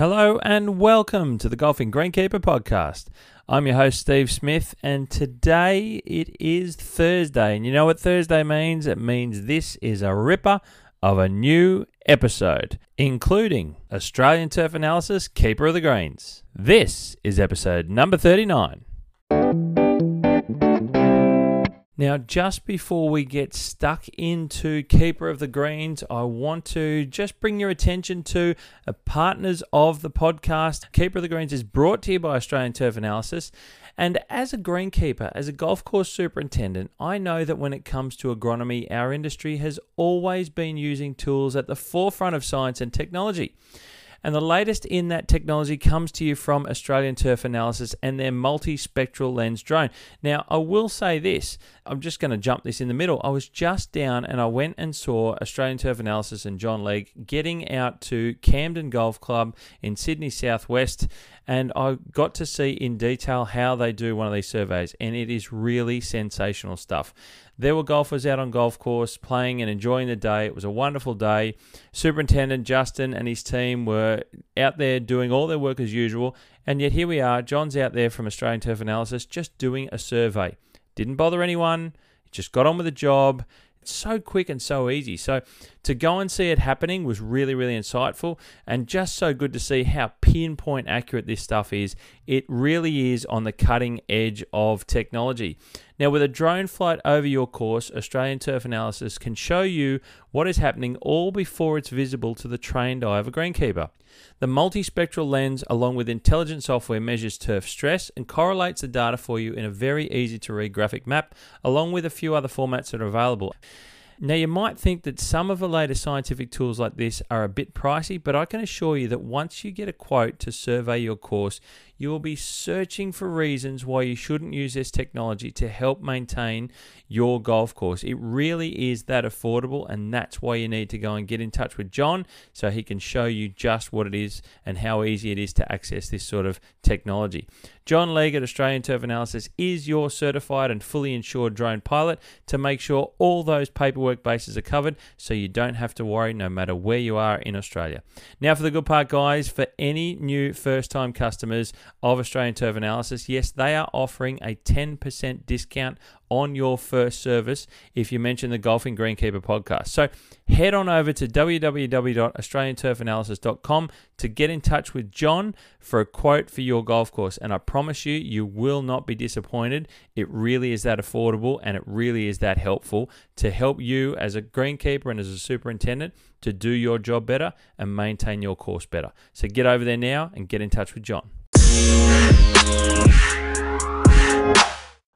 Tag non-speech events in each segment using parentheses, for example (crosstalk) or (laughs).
Hello and welcome to the Golfing Greenkeeper podcast. I'm your host, Steve Smith, and today it is Thursday. And you know what Thursday means? It means this is a ripper of a new episode, including Australian Turf Analysis Keeper of the Greens. This is episode number 39. Now, just before we get stuck into Keeper of the Greens, I want to just bring your attention to partners of the podcast. Keeper of the Greens is brought to you by Australian Turf Analysis. And as a greenkeeper, as a golf course superintendent, I know that when it comes to agronomy, our industry has always been using tools at the forefront of science and technology. And the latest in that technology comes to you from Australian Turf Analysis and their multispectral lens drone. Now, I will say this I'm just going to jump this in the middle. I was just down and I went and saw Australian Turf Analysis and John Legg getting out to Camden Golf Club in Sydney Southwest. And I got to see in detail how they do one of these surveys, and it is really sensational stuff. There were golfers out on golf course playing and enjoying the day. It was a wonderful day. Superintendent Justin and his team were out there doing all their work as usual. And yet here we are. John's out there from Australian Turf Analysis just doing a survey. Didn't bother anyone. Just got on with the job. It's so quick and so easy. So to go and see it happening was really, really insightful and just so good to see how pinpoint accurate this stuff is. It really is on the cutting edge of technology. Now, with a drone flight over your course, Australian Turf Analysis can show you what is happening all before it's visible to the trained eye of a greenkeeper. The multispectral lens, along with intelligent software, measures turf stress and correlates the data for you in a very easy to read graphic map, along with a few other formats that are available. Now, you might think that some of the latest scientific tools like this are a bit pricey, but I can assure you that once you get a quote to survey your course, you will be searching for reasons why you shouldn't use this technology to help maintain your golf course. It really is that affordable, and that's why you need to go and get in touch with John so he can show you just what it is and how easy it is to access this sort of technology. John Legg at Australian Turf Analysis is your certified and fully insured drone pilot to make sure all those paperwork bases are covered so you don't have to worry no matter where you are in Australia. Now, for the good part, guys, for any new first time customers, of Australian Turf Analysis, yes, they are offering a 10% discount on your first service if you mention the Golfing Greenkeeper podcast. So head on over to www.australianturfanalysis.com to get in touch with John for a quote for your golf course. And I promise you, you will not be disappointed. It really is that affordable and it really is that helpful to help you as a greenkeeper and as a superintendent to do your job better and maintain your course better. So get over there now and get in touch with John.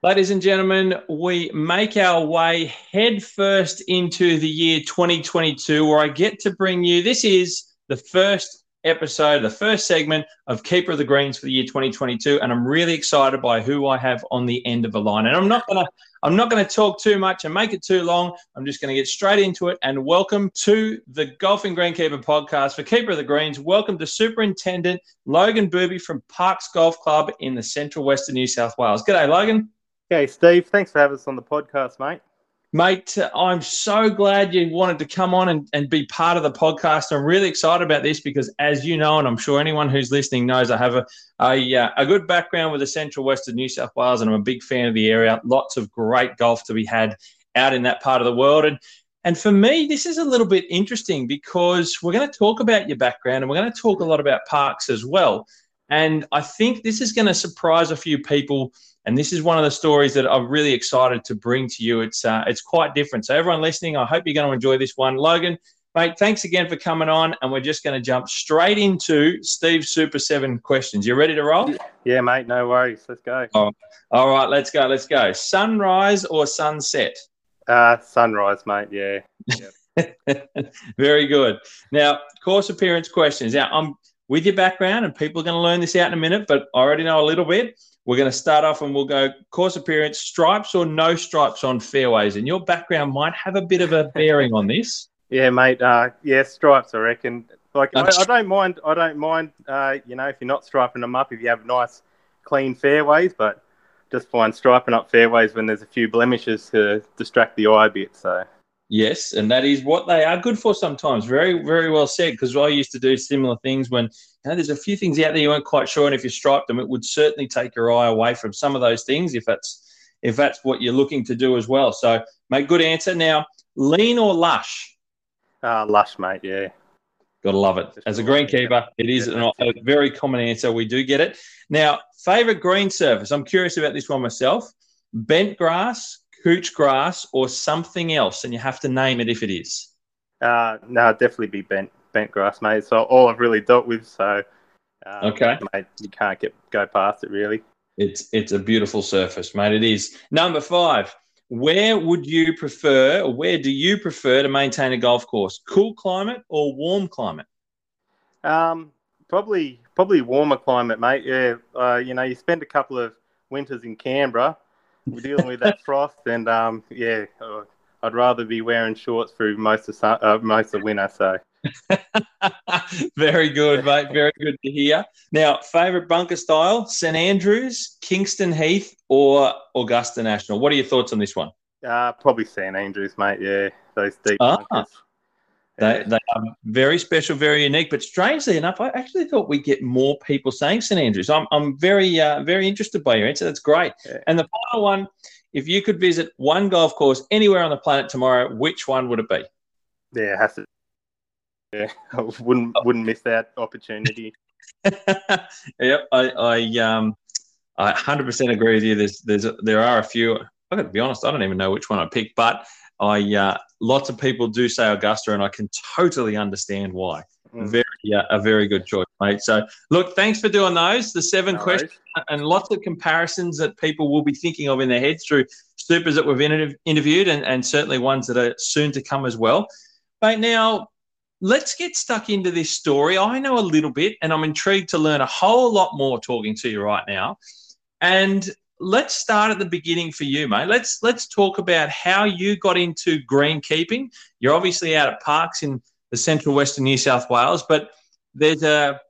Ladies and gentlemen, we make our way headfirst into the year 2022, where I get to bring you this is the first episode, the first segment of Keeper of the Greens for the year 2022, and I'm really excited by who I have on the end of the line. And I'm not gonna I'm not gonna talk too much and make it too long. I'm just gonna get straight into it. And welcome to the Golfing Greenkeeper podcast for Keeper of the Greens. Welcome to Superintendent Logan Booby from Parkes Golf Club in the Central Western New South Wales. G'day, Logan. Hey, Steve. Thanks for having us on the podcast, mate. Mate, I'm so glad you wanted to come on and, and be part of the podcast. I'm really excited about this because, as you know, and I'm sure anyone who's listening knows, I have a, a, uh, a good background with the central west of New South Wales and I'm a big fan of the area. Lots of great golf to be had out in that part of the world. And, and for me, this is a little bit interesting because we're going to talk about your background and we're going to talk a lot about Parkes as well. And I think this is going to surprise a few people and this is one of the stories that I'm really excited to bring to you. It's uh, it's quite different. So everyone listening, I hope you're going to enjoy this one. Logan, mate, thanks again for coming on, and we're just going to jump straight into Steve's Super Seven questions. You ready to roll? Yeah, mate. No worries. Let's go. Oh, all right, let's go. Let's go. Sunrise or sunset? Uh, sunrise, mate. Yeah. (laughs) Very good. Now, course appearance questions. Now, I'm with your background, and people are going to learn this out in a minute, but I already know a little bit. We're going to start off and we'll go course appearance, stripes or no stripes on fairways. And your background might have a bit of a (laughs) bearing on this. Yeah, mate. Uh, yeah, stripes. I reckon. Like I, I don't mind. I don't mind. Uh, you know, if you're not striping them up, if you have nice, clean fairways, but just find striping up fairways when there's a few blemishes to distract the eye a bit. So Yes, and that is what they are good for sometimes. Very, very well said. Because I used to do similar things when you know, there's a few things out there you weren't quite sure, and if you striped them, it would certainly take your eye away from some of those things if that's if that's what you're looking to do as well. So, mate, good answer. Now, lean or lush? Uh, lush, mate. Yeah. Gotta love it. As a greenkeeper, it is a very common answer. We do get it. Now, favorite green surface? I'm curious about this one myself. Bent grass, couch grass, or something else, and you have to name it if it is. Uh, no, definitely be bent bent grass, mate. So all I've really dealt with. So um, okay, mate, you can't get go past it really. It's it's a beautiful surface, mate. It is. Number five. Where would you prefer, or where do you prefer to maintain a golf course? Cool climate or warm climate? Um, probably probably warmer climate, mate. Yeah, uh, you know, you spend a couple of winters in Canberra, we're dealing with that frost, and um, yeah, I'd rather be wearing shorts through most of uh, most of winter. So. (laughs) Very good, mate. Very good to hear. Now, favourite bunker style: St Andrews, Kingston Heath, or Augusta National. What are your thoughts on this one? Uh, probably St Andrews, mate. Yeah, those deep ah, bunkers. They, they are very special, very unique. But strangely enough, I actually thought we'd get more people saying St Andrews. I'm, I'm very, uh, very interested by your answer. That's great. Yeah. And the final one, if you could visit one golf course anywhere on the planet tomorrow, which one would it be? Yeah, it has to. Yeah, (laughs) I wouldn't wouldn't miss that opportunity. (laughs) yep, I, I um, I 100% agree with you. There's, there's, there are a few. I got to be honest, I don't even know which one I picked, but I uh, lots of people do say Augusta, and I can totally understand why. Mm. Very uh, a very good choice, mate. So look, thanks for doing those. The seven no questions and lots of comparisons that people will be thinking of in their heads through supers that we've inter- interviewed, and, and certainly ones that are soon to come as well. Mate, now let's get stuck into this story. I know a little bit, and I'm intrigued to learn a whole lot more talking to you right now. And let's start at the beginning for you, mate. Let's let's talk about how you got into greenkeeping. You're obviously out at Parkes in the central western New South Wales, but there's a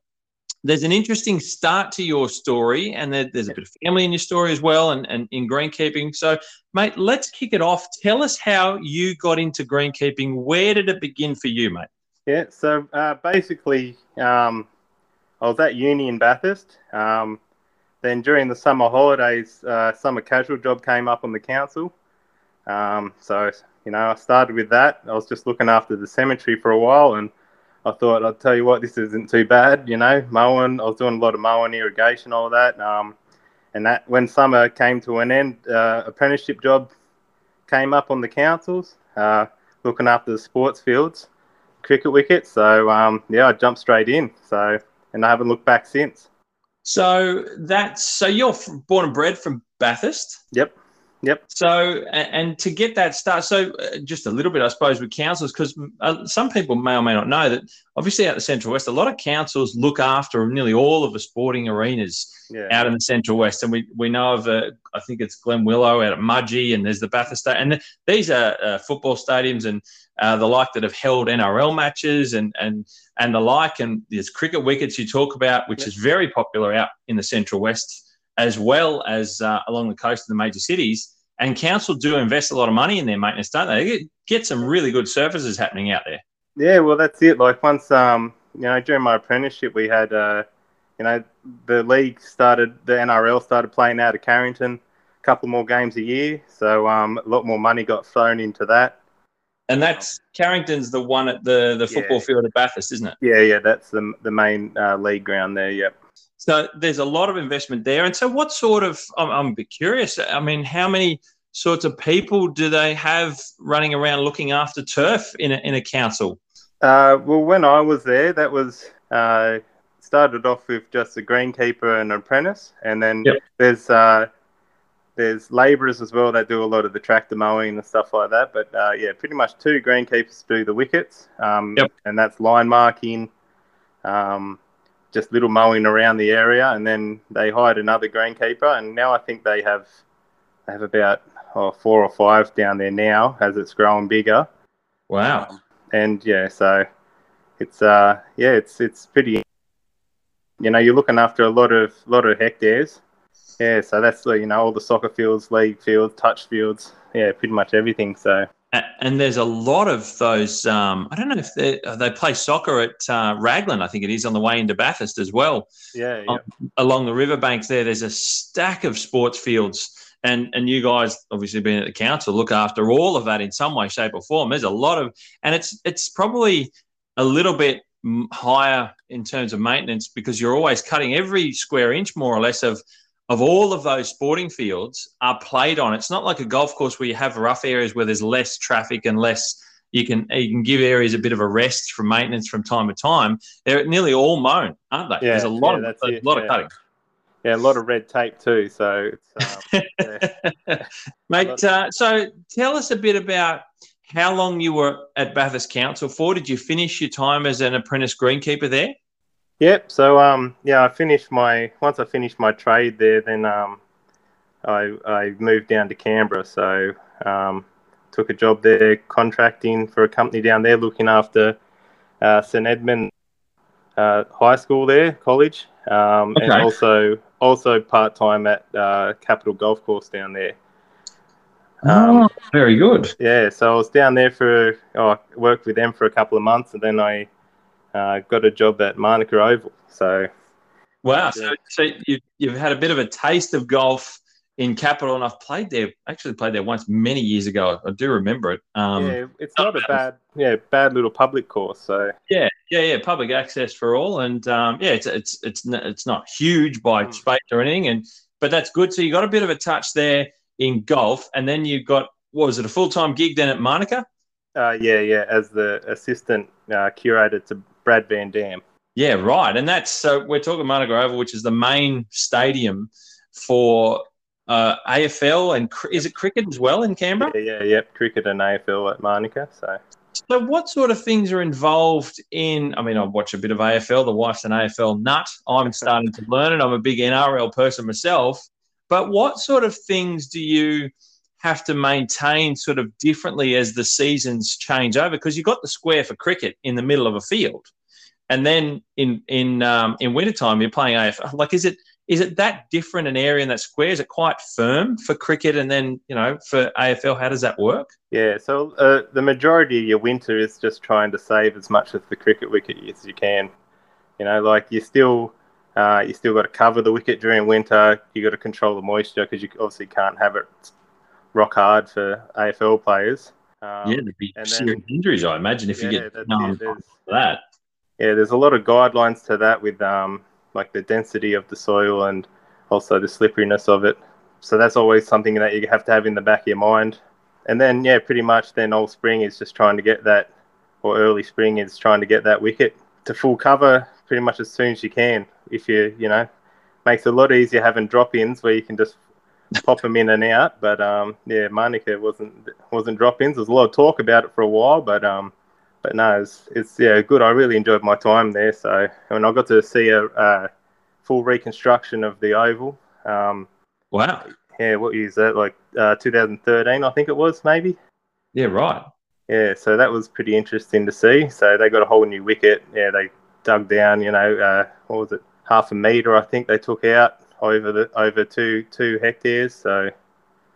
there's an interesting start to your story, and there, there's a bit of family in your story as well, and, and in greenkeeping. So, mate, let's kick it off. Tell us how you got into greenkeeping. Where did it begin for you, mate? Yeah, so uh, basically, um, I was at uni in Bathurst. Um, then during the summer holidays, uh, summer casual job came up on the council. Um, so, you know, I started with that. I was just looking after the cemetery for a while and I thought, I'll tell you what, this isn't too bad, you know, mowing. I was doing a lot of mowing, irrigation, all that. Um, and that when summer came to an end, uh, apprenticeship job came up on the councils, uh, looking after the sports fields, cricket wickets. So, um, yeah, I jumped straight in. So, and I haven't looked back since. So that's so you're born and bred from Bathurst. Yep. Yep. So, and to get that start, so uh, just a little bit, I suppose, with councils, because uh, some people may or may not know that obviously out the Central West, a lot of councils look after nearly all of the sporting arenas yeah. out in the Central West. And we, we know of, uh, I think it's Glenwillow out at Mudgee, and there's the Bathurst. And these are uh, football stadiums and uh, the like that have held NRL matches and, and, and the like. And there's cricket wickets you talk about, which is very popular out in the Central West as well as uh, along the coast of the major cities. And council do invest a lot of money in their maintenance, don't they? They get some really good surfaces happening out there. Yeah, well, that's it. Like once, um, you know, during my apprenticeship, we had, uh, you know, the league started, the NRL started playing out of Carrington, a couple more games a year, so um, a lot more money got thrown into that. And that's Carrington's the one at the the football yeah. field at Bathurst, isn't it? Yeah, yeah, that's the the main uh, league ground there. Yep. So there's a lot of investment there. And so, what sort of, I'm, I'm a bit curious. I mean, how many sorts of people do they have running around looking after turf in a, in a council? Uh, well, when I was there, that was uh, started off with just a greenkeeper and an apprentice, and then yep. there's uh, there's labourers as well that do a lot of the tractor mowing and stuff like that. But uh, yeah, pretty much two greenkeepers do the wickets, um, yep. and that's line marking, um, just little mowing around the area, and then they hired another greenkeeper, and now I think they have they have about oh, four or five down there now as it's growing bigger. Wow! And yeah, so it's uh yeah, it's it's pretty. You know, you're looking after a lot of lot of hectares. Yeah, so that's you know all the soccer fields, league fields, touch fields. Yeah, pretty much everything. So and there's a lot of those. Um, I don't know if they they play soccer at uh, Raglan. I think it is on the way into Bathurst as well. Yeah, yeah. Um, along the riverbanks there, there's a stack of sports fields, and and you guys obviously being at the council look after all of that in some way, shape, or form. There's a lot of, and it's it's probably a little bit higher in terms of maintenance because you're always cutting every square inch more or less of of all of those sporting fields are played on. It's not like a golf course where you have rough areas where there's less traffic and less. You can you can give areas a bit of a rest from maintenance from time to time. They're nearly all mown, aren't they? Yeah, there's a lot yeah, of a lot yeah. of cutting. Yeah, a lot of red tape too. So, um, (laughs) mate. Uh, so, tell us a bit about how long you were at Bathurst Council for. Did you finish your time as an apprentice greenkeeper there? Yep. So um, yeah, I finished my once I finished my trade there, then um, I I moved down to Canberra. So um, took a job there contracting for a company down there looking after uh, St Edmund uh, High School there, college, um, okay. and also also part time at uh, Capital Golf Course down there. Um, oh, very good. Yeah, so I was down there for oh, I worked with them for a couple of months, and then I uh, got a job at Manuka Oval. So, wow. So, so you, you've had a bit of a taste of golf in Capital, and I've played there. Actually, played there once many years ago. I do remember it. Um, yeah, it's not a bad, yeah, bad little public course. So yeah, yeah, yeah, public access for all, and um, yeah, it's it's it's it's not huge by mm. space or anything, and but that's good. So you got a bit of a touch there in golf, and then you got what was it a full time gig then at Manuka? Uh, yeah, yeah, as the assistant uh, curator to Brad Van Dam. Yeah, right. And that's so we're talking Manuka Oval, which is the main stadium for uh, AFL and is it cricket as well in Canberra? Yeah, yeah, yep. Cricket and AFL at Manuka. So. So, what sort of things are involved in? I mean, I watch a bit of AFL. The wife's an AFL nut. I'm starting to learn it. I'm a big NRL person myself. But what sort of things do you have to maintain sort of differently as the seasons change over? Because you've got the square for cricket in the middle of a field and then in in um, in wintertime you're playing AFL. Like, is it is it that different an area in that square? Is it quite firm for cricket, and then you know for AFL? How does that work? Yeah, so uh, the majority of your winter is just trying to save as much of the cricket wicket as you can. You know, like you still. Uh, you still got to cover the wicket during winter. You got to control the moisture because you obviously can't have it rock hard for AFL players. Um, yeah, there'd be serious then, injuries, I imagine, if yeah, you get that yeah, there's a lot of guidelines to that with um, like the density of the soil and also the slipperiness of it. So that's always something that you have to have in the back of your mind. And then, yeah, pretty much then all spring is just trying to get that, or early spring is trying to get that wicket to full cover pretty much as soon as you can. If you, you know, makes it a lot easier having drop-ins where you can just pop them in and out. But um, yeah, Manuka wasn't wasn't drop-ins. There's a lot of talk about it for a while, but um, but no, it's, it's yeah good. I really enjoyed my time there. So I and I got to see a, a full reconstruction of the oval. Um, wow. Yeah, what year is that? Like uh, 2013, I think it was maybe. Yeah, right. Yeah, so that was pretty interesting to see. So they got a whole new wicket. Yeah, they dug down. You know, uh, what was it? Half a meter, I think they took out over the over two two hectares. So.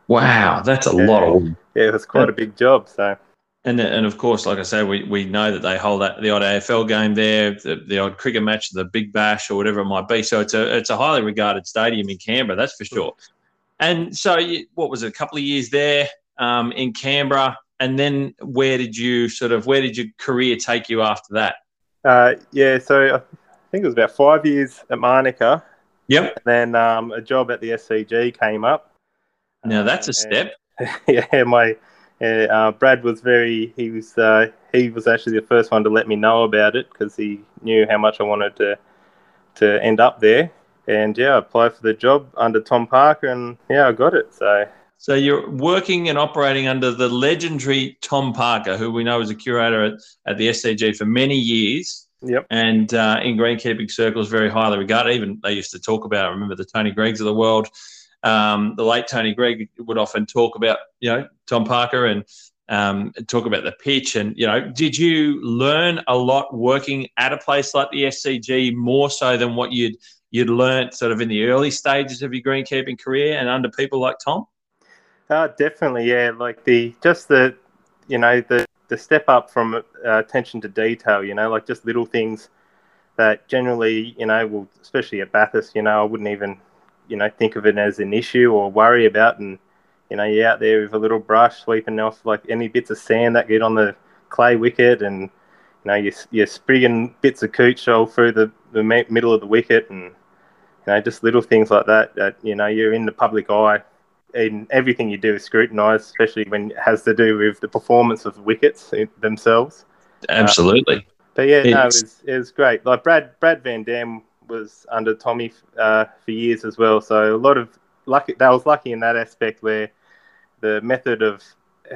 Wow, that's a yeah, lot of. Yeah, it was quite a big job. So. And, and of course, like I say, we, we know that they hold that the odd AFL game there, the, the odd cricket match, the Big Bash, or whatever it might be. So it's a it's a highly regarded stadium in Canberra, that's for sure. And so, what was it? A couple of years there um, in Canberra, and then where did you sort of where did your career take you after that? Uh, yeah, so I think it was about five years at Manuka. Yep. And then um, a job at the SCG came up. Now that's a step. (laughs) yeah, my uh, Brad was very he was uh, he was actually the first one to let me know about it because he knew how much I wanted to to end up there. And yeah, I applied for the job under Tom Parker, and yeah, I got it. So. So you're working and operating under the legendary Tom Parker, who we know is a curator at, at the SCG for many years. Yep. And uh, in greenkeeping circles, very highly regarded. Even they used to talk about. I remember the Tony Greigs of the world um, the late Tony Greig would often talk about, you know, Tom Parker and um, talk about the pitch. And, you know, did you learn a lot working at a place like the SCG more so than what you'd you'd learnt sort of in the early stages of your greenkeeping career and under people like Tom? Uh, definitely, yeah. Like the just the you know, the the step up from uh, attention to detail. You know, like just little things that generally, you know, well, especially at Bathurst, you know, I wouldn't even, you know, think of it as an issue or worry about. And you know, you're out there with a little brush sweeping off like any bits of sand that get on the clay wicket, and you know, you're, you're sprigging bits of cooch all through the the middle of the wicket, and you know, just little things like that. That you know, you're in the public eye and everything you do is scrutinised, especially when it has to do with the performance of the wickets themselves. Absolutely. Um, but yeah, it's... no, it was, it was great. Like Brad Brad Van Dam was under Tommy uh, for years as well, so a lot of lucky. That was lucky in that aspect where the method of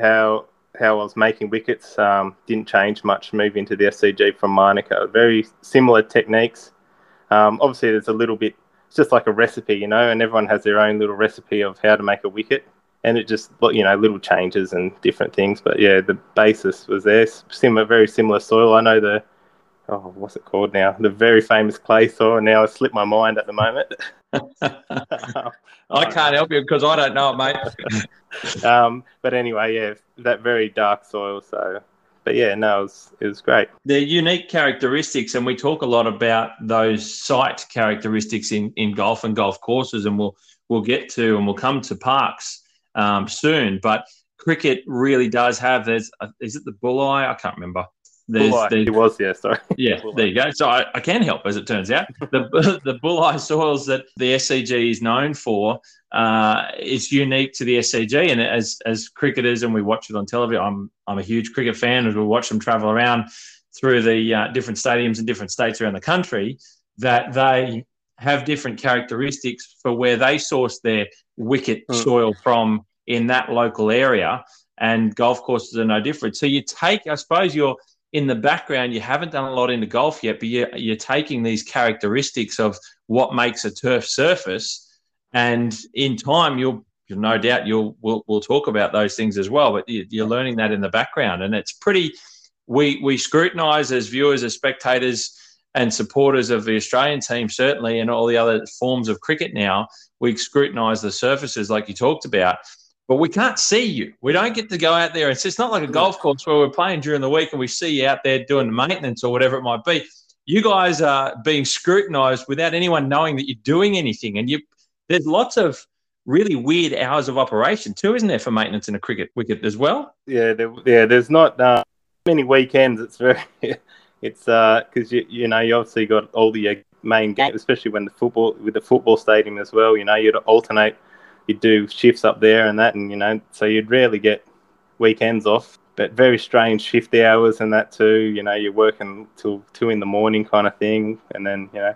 how how I was making wickets um, didn't change much moving to the SCG from Manuka. Very similar techniques. Um, obviously, there's a little bit it's just like a recipe, you know, and everyone has their own little recipe of how to make a wicket. And it just, you know, little changes and different things. But yeah, the basis was there. Similar, very similar soil. I know the, oh, what's it called now? The very famous clay soil. Now I slipped my mind at the moment. (laughs) I can't help you because I don't know it, mate. (laughs) um, but anyway, yeah, that very dark soil. So but yeah, no, it was, it was great. The unique characteristics, and we talk a lot about those site characteristics in, in golf and golf courses, and we'll we'll get to and we'll come to Parkes um, soon. But cricket really does have. There's is it the Bulli? I can't remember. There's the, it was, yeah, sorry. (laughs) Yeah, there you go. So I, I, can help, as it turns out. The (laughs) the Bulli soils that the SCG is known for uh, is unique to the SCG, and as as cricketers, and we watch it on television. I'm I'm a huge cricket fan, as we watch them travel around through the uh, different stadiums in different states around the country. That they have different characteristics for where they source their wicket mm. soil from in that local area, and golf courses are no different. So you take, I suppose, you're in the background, you haven't done a lot into golf yet, but you're, you're taking these characteristics of what makes a turf surface, and in time, you'll no doubt you'll we'll, we'll talk about those things as well. But you're learning that in the background, and it's pretty. We we scrutinise as viewers, as spectators, and supporters of the Australian team certainly, and all the other forms of cricket now. We scrutinise the surfaces like you talked about but we can't see you. We don't get to go out there. It's, not like a golf course where we're playing during the week and we see you out there doing the maintenance or whatever it might be. You guys are being scrutinised without anyone knowing that you're doing anything. And you, there's lots of really weird hours of operation too, isn't there, for maintenance in a cricket wicket as well? Yeah, there, yeah. There's not uh, many weekends. It's very, (laughs) it's because uh, you you know you obviously got all the uh, main games, especially when the football with the football stadium as well. You know you'd alternate you'd do shifts up there and that, and you know, so you'd rarely get weekends off. But very strange shift hours and that too. You know, you're working till two in the morning kind of thing, and then you know,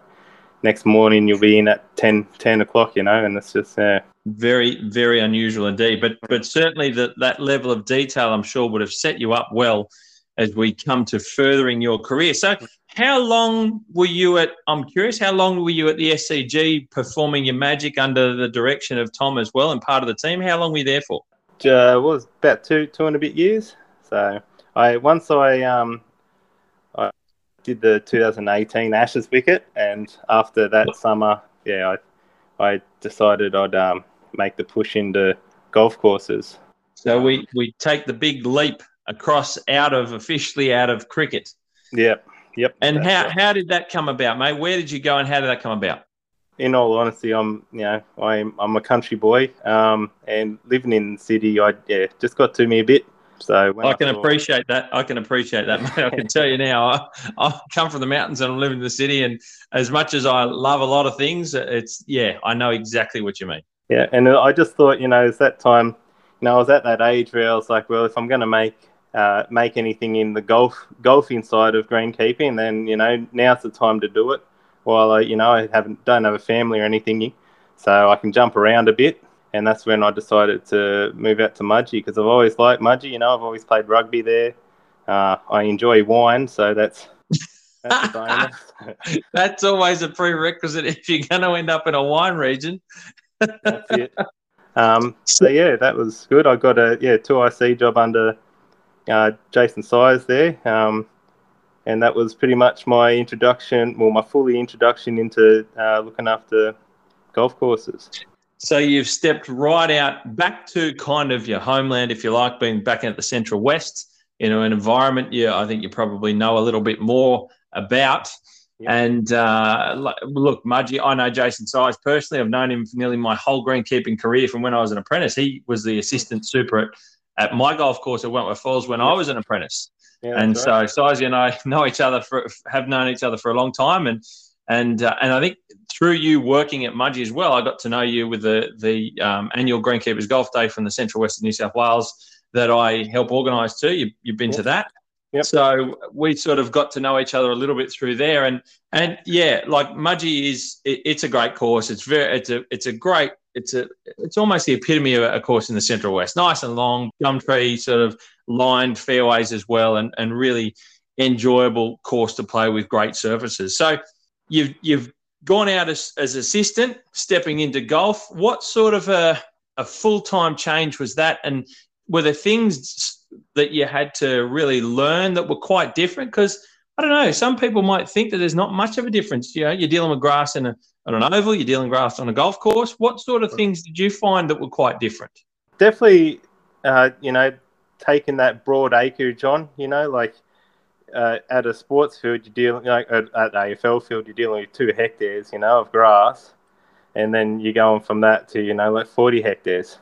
next morning you'll be in at 10, 10 o'clock. You know, and it's just yeah. Very, very unusual indeed. But but certainly that that level of detail, I'm sure, would have set you up well as we come to furthering your career. So how long were you at? I'm curious. How long were you at the SCG performing your magic under the direction of Tom as well and part of the team? How long were you there for? Uh, was about two two and a bit years. So I once I um did the 2018 Ashes wicket, and after that summer, yeah, I I decided I'd um make the push into golf courses. So we we take the big leap across out of officially out of cricket. Yeah. Yep. And how, right. how did that come about, mate? Where did you go and how did that come about? In all honesty, I'm you know I'm I'm a country boy, um, and living in the city, I yeah just got to me a bit. So I can I appreciate that. I can appreciate that, mate. I can tell you now. I, (laughs) I come from the mountains and I'm living in the city, and as much as I love a lot of things, it's yeah, I know exactly what you mean. Yeah, and I just thought, you know, it's that time. You know, I was at that age where I was like, well, if I'm going to make uh, make anything in the golf golfing side of greenkeeping, then you know now's the time to do it. While I, you know, I haven't don't have a family or anything, so I can jump around a bit. And that's when I decided to move out to Mudgee because I've always liked Mudgee. You know, I've always played rugby there. Uh, I enjoy wine, so that's that's, (laughs) that's always a prerequisite if you're going to end up in a wine region. that's it. Um, so yeah, that was good. I got a yeah two IC job under uh, Jason Size there. Um, and that was pretty much my introduction, well, my fully introduction into uh, looking after golf courses. So you've stepped right out back to kind of your homeland, if you like, being back at the Central West, you know an environment you I think you probably know a little bit more about. And uh, look, Mudgee, I know Jason Size personally. I've known him for nearly my whole greenkeeping career from when I was an apprentice. He was the assistant super at, at my golf course at Wentworth Falls when I was an apprentice. Yeah, and right. so Size and I (laughs) know each other for have known each other for a long time, and and uh, and I think through you working at Mudgee as well, I got to know you with the the um, annual Greenkeepers Golf Day from the Central West of New South Wales that I help organise too. You, have been yep. to that. Yep. So we sort of got to know each other a little bit through there, and and yeah, like Mudgee is it, it's a great course. It's very it's a it's a great it's a it's almost the epitome of a course in the Central West. Nice and long, gum tree sort of lined fairways as well, and and really enjoyable course to play with great surfaces. So you've you've gone out as, as assistant, stepping into golf. What sort of a, a full time change was that? And were there things that you had to really learn that were quite different? Because I don't know, some people might think that there's not much of a difference. You know, you're dealing with grass in a, on an oval, you're dealing grass on a golf course. What sort of things did you find that were quite different? Definitely, uh, you know, taking that broad acreage on, you know, like uh, at a sports field, you're dealing like at, at AFL field, you're dealing with two hectares, you know, of grass, and then you're going from that to you know like 40 hectares,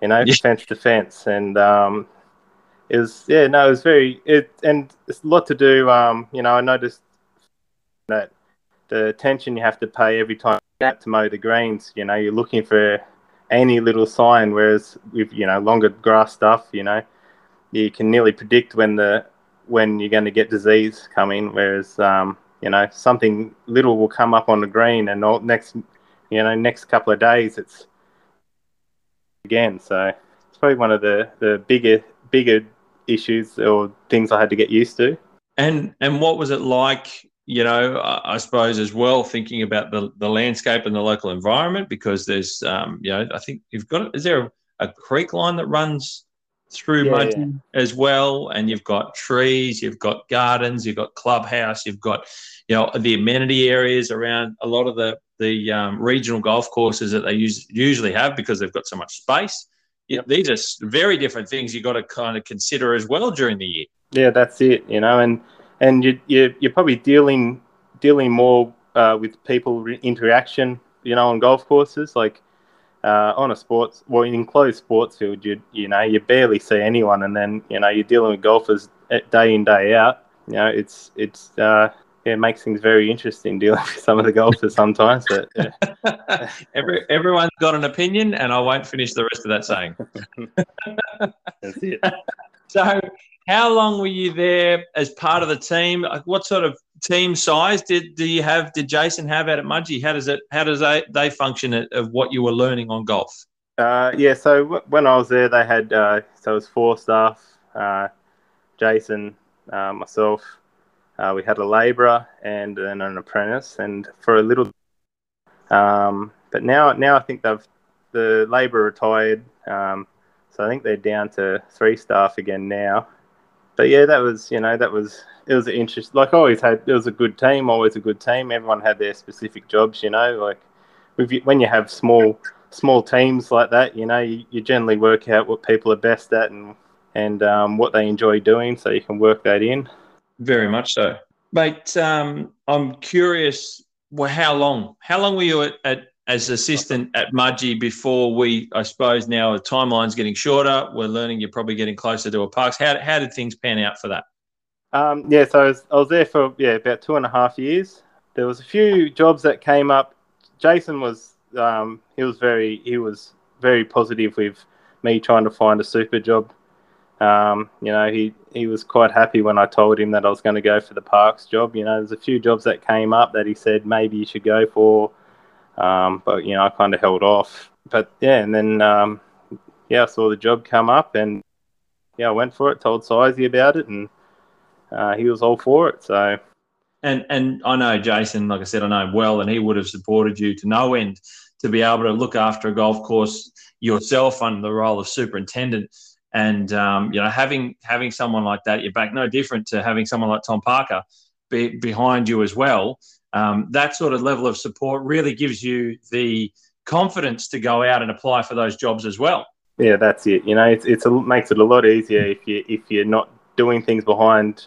you know, yeah. fence to fence, and um, it was yeah, no, it was very it, and it's a lot to do. Um, you know, I noticed that the attention you have to pay every time you have to mow the greens. You know, you're looking for any little sign, whereas with you know longer grass stuff, you know, you can nearly predict when the when you're going to get disease coming. Whereas, um, you know, something little will come up on the green, and all, next, you know, next couple of days it's again. So it's probably one of the the bigger bigger issues or things I had to get used to. And and what was it like? You know, I suppose as well, thinking about the, the landscape and the local environment, because there's, um, you know, I think you've got, is there a, a creek line that runs through yeah, yeah. as well. And you've got trees, you've got gardens, you've got clubhouse, you've got you know the amenity areas around a lot of the the um, regional golf courses that they use, usually have because they've got so much space. Yep. These are very different things you've got to kind of consider as well during the year. Yeah, that's it. You know, and and you, you you're probably dealing dealing more uh, with people interaction. You know, on golf courses like uh, on a sports, well, an enclosed sports field, you you know you barely see anyone, and then you know you're dealing with golfers day in day out. You know, it's it's uh, yeah, it makes things very interesting dealing (laughs) with some of the golfers sometimes. But yeah. (laughs) Every, everyone's got an opinion, and I won't finish the rest of that saying. (laughs) That's it. so, how long were you there as part of the team? What sort of team size did do you have? Did Jason have out at Mudgee? How does it? How does they, they function at, of what you were learning on golf? Uh, yeah, so w- when I was there, they had uh, so it was four staff: uh, Jason, uh, myself. Uh, we had a labourer and then an apprentice, and for a little. Um, but now, now I think they've the labourer retired, um, so I think they're down to three staff again now but yeah, that was you know that was it was interesting. Like I always had, it was a good team, always a good team. Everyone had their specific jobs, you know. Like when you have small small teams like that, you know, you, you generally work out what people are best at and and um, what they enjoy doing, so you can work that in. Very much so, mate. Um, I'm curious. Well, how long? How long were you at, at as assistant at Mudgee before we, I suppose now the timeline's getting shorter. We're learning you're probably getting closer to a Parkes. How, how did things pan out for that? Um, yeah, so I was, I was there for yeah about two and a half years. There was a few jobs that came up. Jason was um, he was very he was very positive with me trying to find a super job. Um, you know, he, he was quite happy when I told him that I was going to go for the Parkes job. You know, there's a few jobs that came up that he said maybe you should go for. Um, but you know, I kind of held off. But yeah, and then um, yeah, I saw the job come up, and yeah, I went for it. Told Sizey about it, and uh, he was all for it. So. And and I know Jason, like I said, I know him well, and he would have supported you to no end to be able to look after a golf course yourself under the role of superintendent. And um, you know, having having someone like that at your back, no different to having someone like Tom Parker be, behind you as well um, that sort of level of support really gives you the confidence to go out and apply for those jobs as well. Yeah, that's it. You know, it's, it's a, makes it a lot easier if you if you're not doing things behind,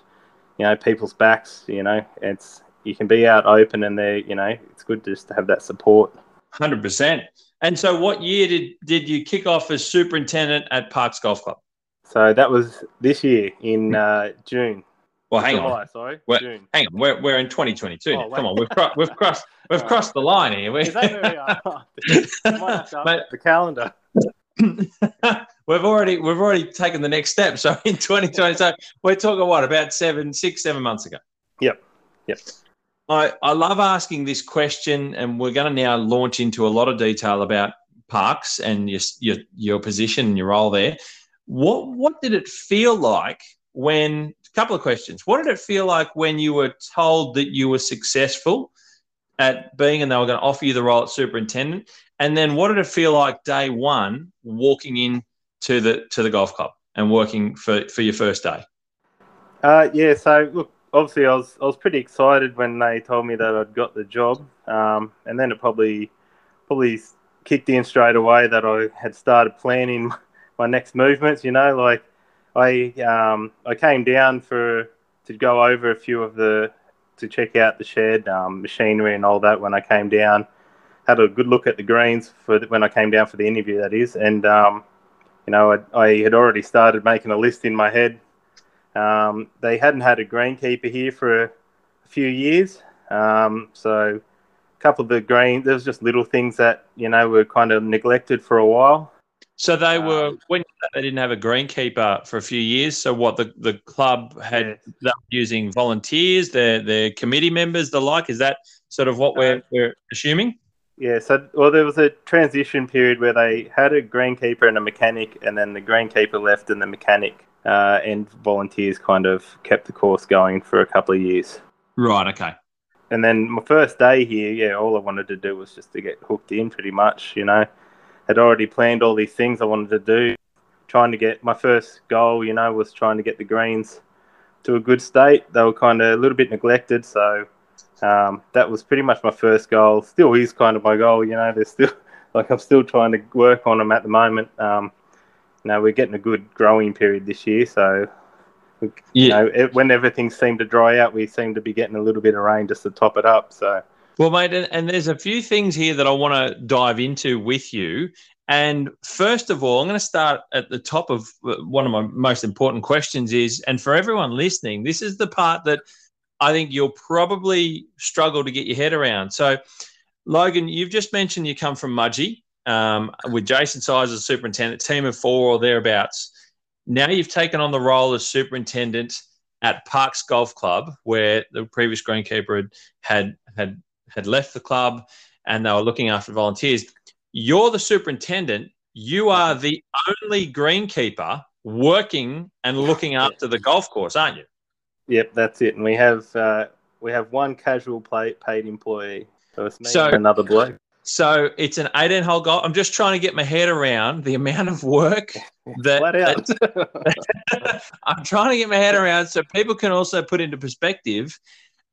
you know, people's backs. You know, it's you can be out open, and they, you know, it's good just to have that support. Hundred percent. And so, what year did did you kick off as superintendent at Parkes Golf Club? So that was this year in uh, June. Well, hang July, on. Sorry, We're, June. hang on. We're, we're in 2022. Oh, Come on, we've cro- we've crossed (laughs) we've All crossed the line here. We- Is that where we are? Might have to Mate. the calendar. (laughs) we've already we've already taken the next step. So in 2020, so we're talking what about seven, six, seven months ago. Yep. Yep. I, I love asking this question, and we're going to now launch into a lot of detail about Parkes and your your, your position and your role there. What what did it feel like when? Couple of questions. What did it feel like when you were told that you were successful at being, and they were going to offer you the role at superintendent? And then what did it feel like day one walking in to the to the golf club and working for for your first day? Uh, yeah. So look, obviously, I was I was pretty excited when they told me that I'd got the job, um, and then it probably probably kicked in straight away that I had started planning (laughs) my next movements. You know, like I um, I came down for to go over a few of the to check out the shed um, machinery and all that when I came down. Had a good look at the greens for the, when I came down for the interview. That is, and um, you know, I, I had already started making a list in my head um, they hadn't had a greenkeeper here for a, few years, um, so a couple of the green there was just little things that you know were kind of neglected for a while. So they were Um, when they didn't have a greenkeeper for a few years. So what the, the club had were using volunteers, their their committee members, the like. Is that sort of what we're Uh, we're assuming? Yeah, so well, there was a transition period where they had a greenkeeper and a mechanic, and then the greenkeeper left, and the mechanic uh, and volunteers kind of kept the course going for a couple of years. Right. Okay. And then my first day here, yeah, all I wanted to do was just to get hooked in, pretty much. You know, had already planned all these things I wanted to do. Trying to get my first goal, you know, was trying to get the greens to a good state. They were kind of a little bit neglected, so um, that was pretty much my first goal. Still is kind of my goal, you know. There's still (laughs) like I'm still trying to work on them at the moment. Um, you know, we're getting a good growing period this year, so you Yeah. know, it, when everything seemed to dry out, we seem to be getting a little bit of rain just to top it up. So Well, mate, and, and there's a few things here that I want to dive into with you. And first of all, I'm going to start at the top of uh, one of my most important questions is, and for everyone listening, this is the part that I think you'll probably struggle to get your head around. So, Logan, you've just mentioned you come from Mudgee um, with Jason Size as superintendent, team of four or thereabouts. Now you've taken on the role as superintendent at Parkes Golf Club, where the previous greenkeeper had had had, had left the club, and they were looking after volunteers. You're the superintendent. You are the only greenkeeper working and looking after the golf course, aren't you? Yep, that's it. And we have uh, we have one casual play, paid employee. So it's me So- and another bloke. So it's an 18 hole golf. I'm just trying to get my head around the amount of work (laughs) that, that- (laughs) I'm trying to get my head around so people can also put into perspective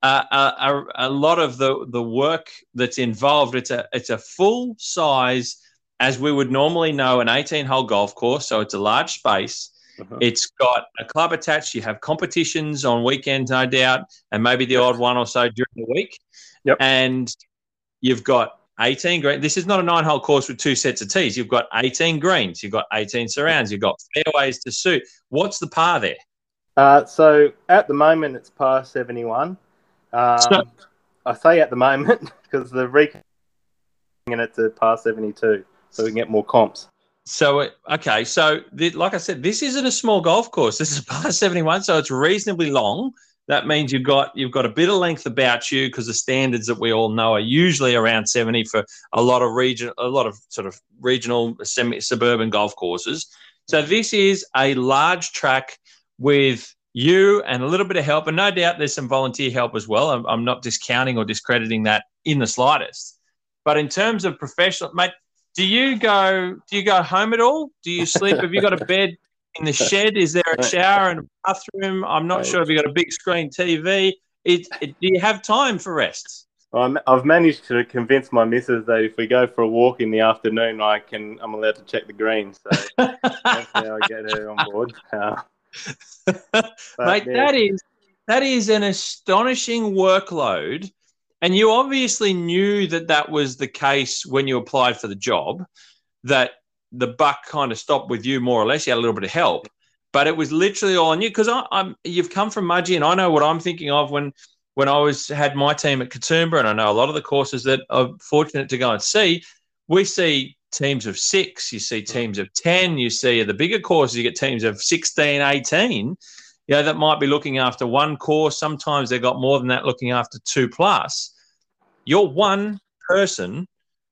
uh, a, a, a lot of the, the work that's involved. It's a it's a full size, as we would normally know, an 18 hole golf course. So it's a large space. Uh-huh. It's got a club attached. You have competitions on weekends, no doubt, and maybe the odd one or so during the week. Yep. And you've got 18 green. This is not a nine hole course with two sets of tees. You've got 18 greens. You've got 18 surrounds. You've got fairways to suit. What's the par there? Uh, so at the moment, it's par 71. Um, So- I say at the moment (laughs) because the recon it to par 72 so we can get more comps. So, okay. So, the, like I said, this isn't a small golf course. (laughs) This is a par 71. So it's reasonably long. That means you've got you've got a bit of length about you because the standards that we all know are usually around 70 for a lot of region a lot of sort of regional semi suburban golf courses. So this is a large track with you and a little bit of help, and no doubt there's some volunteer help as well. I'm, I'm not discounting or discrediting that in the slightest. But in terms of professional, mate, do you go do you go home at all? Do you sleep? Have you got a (laughs) bed in the shed? Is there a shower and a bathroom? I'm not sure if you got a big screen TV. It, it, do you have time for rest? I'm, I've managed to convince my missus that if we go for a walk in the afternoon, I can I'm allowed to check the greens. So (laughs) that's how I get her on board. Uh, (laughs) Mate, yeah. that is that is an astonishing workload. And you obviously knew that that was the case when you applied for the job, that the buck kind of stopped with you more or less. You had a little bit of help, but it was literally all on you because I'm you've come from Mudgee, and I know what I'm thinking of when when I was had my team at Katoomba, and I know a lot of the courses that I'm fortunate to go and see. We see teams of six, you see teams of 10, you see the bigger courses, you get teams of 16, 18. You know, that might be looking after one course. Sometimes they've got more than that looking after two plus. You're one person,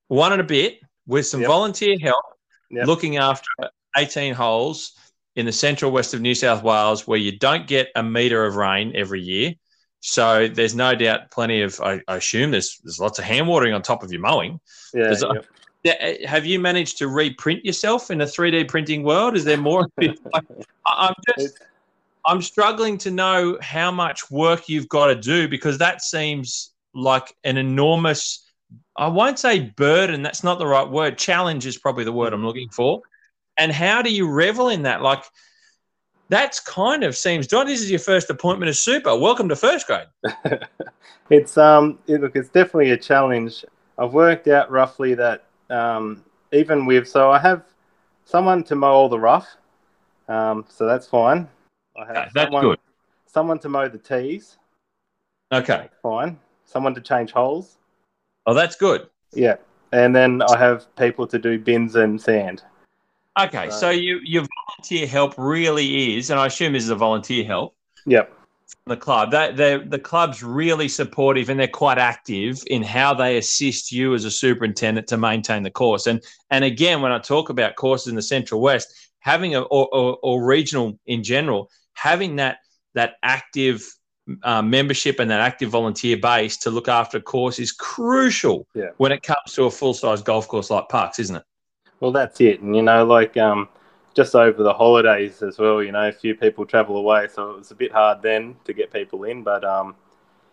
one and a bit, with some yep. volunteer help, yep. looking after 18 holes in the central west of New South Wales where you don't get a metre of rain every year. So there's no doubt plenty of, I, I assume there's, there's lots of hand watering on top of your mowing. Yeah. Uh, have you managed to reprint yourself in a 3D printing world? Is there more? (laughs) I'm just, I'm struggling to know how much work you've got to do because that seems like an enormous, I won't say burden, that's not the right word. Challenge is probably the word I'm looking for. And how do you revel in that? Like, that's kind of seems John. This is your first appointment as super. Welcome to first grade. (laughs) it's um, it, look, it's definitely a challenge. I've worked out roughly that um, even with so I have someone to mow all the rough, um, so that's fine. I have that's someone, good. Someone to mow the tees. Okay, fine. Someone to change holes. Oh, that's good. Yeah, and then I have people to do bins and sand. Okay, so, so you your volunteer help really is, and I assume this is a volunteer help. Yep the club. That they're the club's really supportive and they're quite active in how they assist you as a superintendent to maintain the course. And and again, when I talk about courses in the Central West, having a or, or, or regional in general, having that that active uh, membership and that active volunteer base to look after a course is crucial yeah. when it comes to a full size golf course like Parkes, isn't it? Well, that's it. And you know, like um, just over the holidays as well. You know, a few people travel away, so it was a bit hard then to get people in. But um,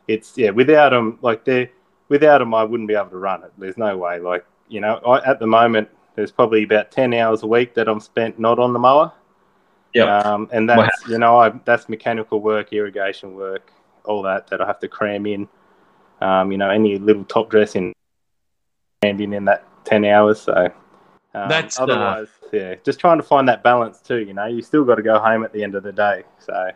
it's yeah, without them, like they, without them, I wouldn't be able to run it. There's no way. Like you know, I, at the moment, there's probably about ten hours a week that I'm spent not on the mower. Yeah. Um, and that's wow. you know, I, that's mechanical work, irrigation work, all that that I have to cram in. Um, you know, any little top dressing, and in in that ten hours. So um, That's otherwise, uh, yeah, just trying to find that balance too. You know, you still got to go home at the end of the day. So,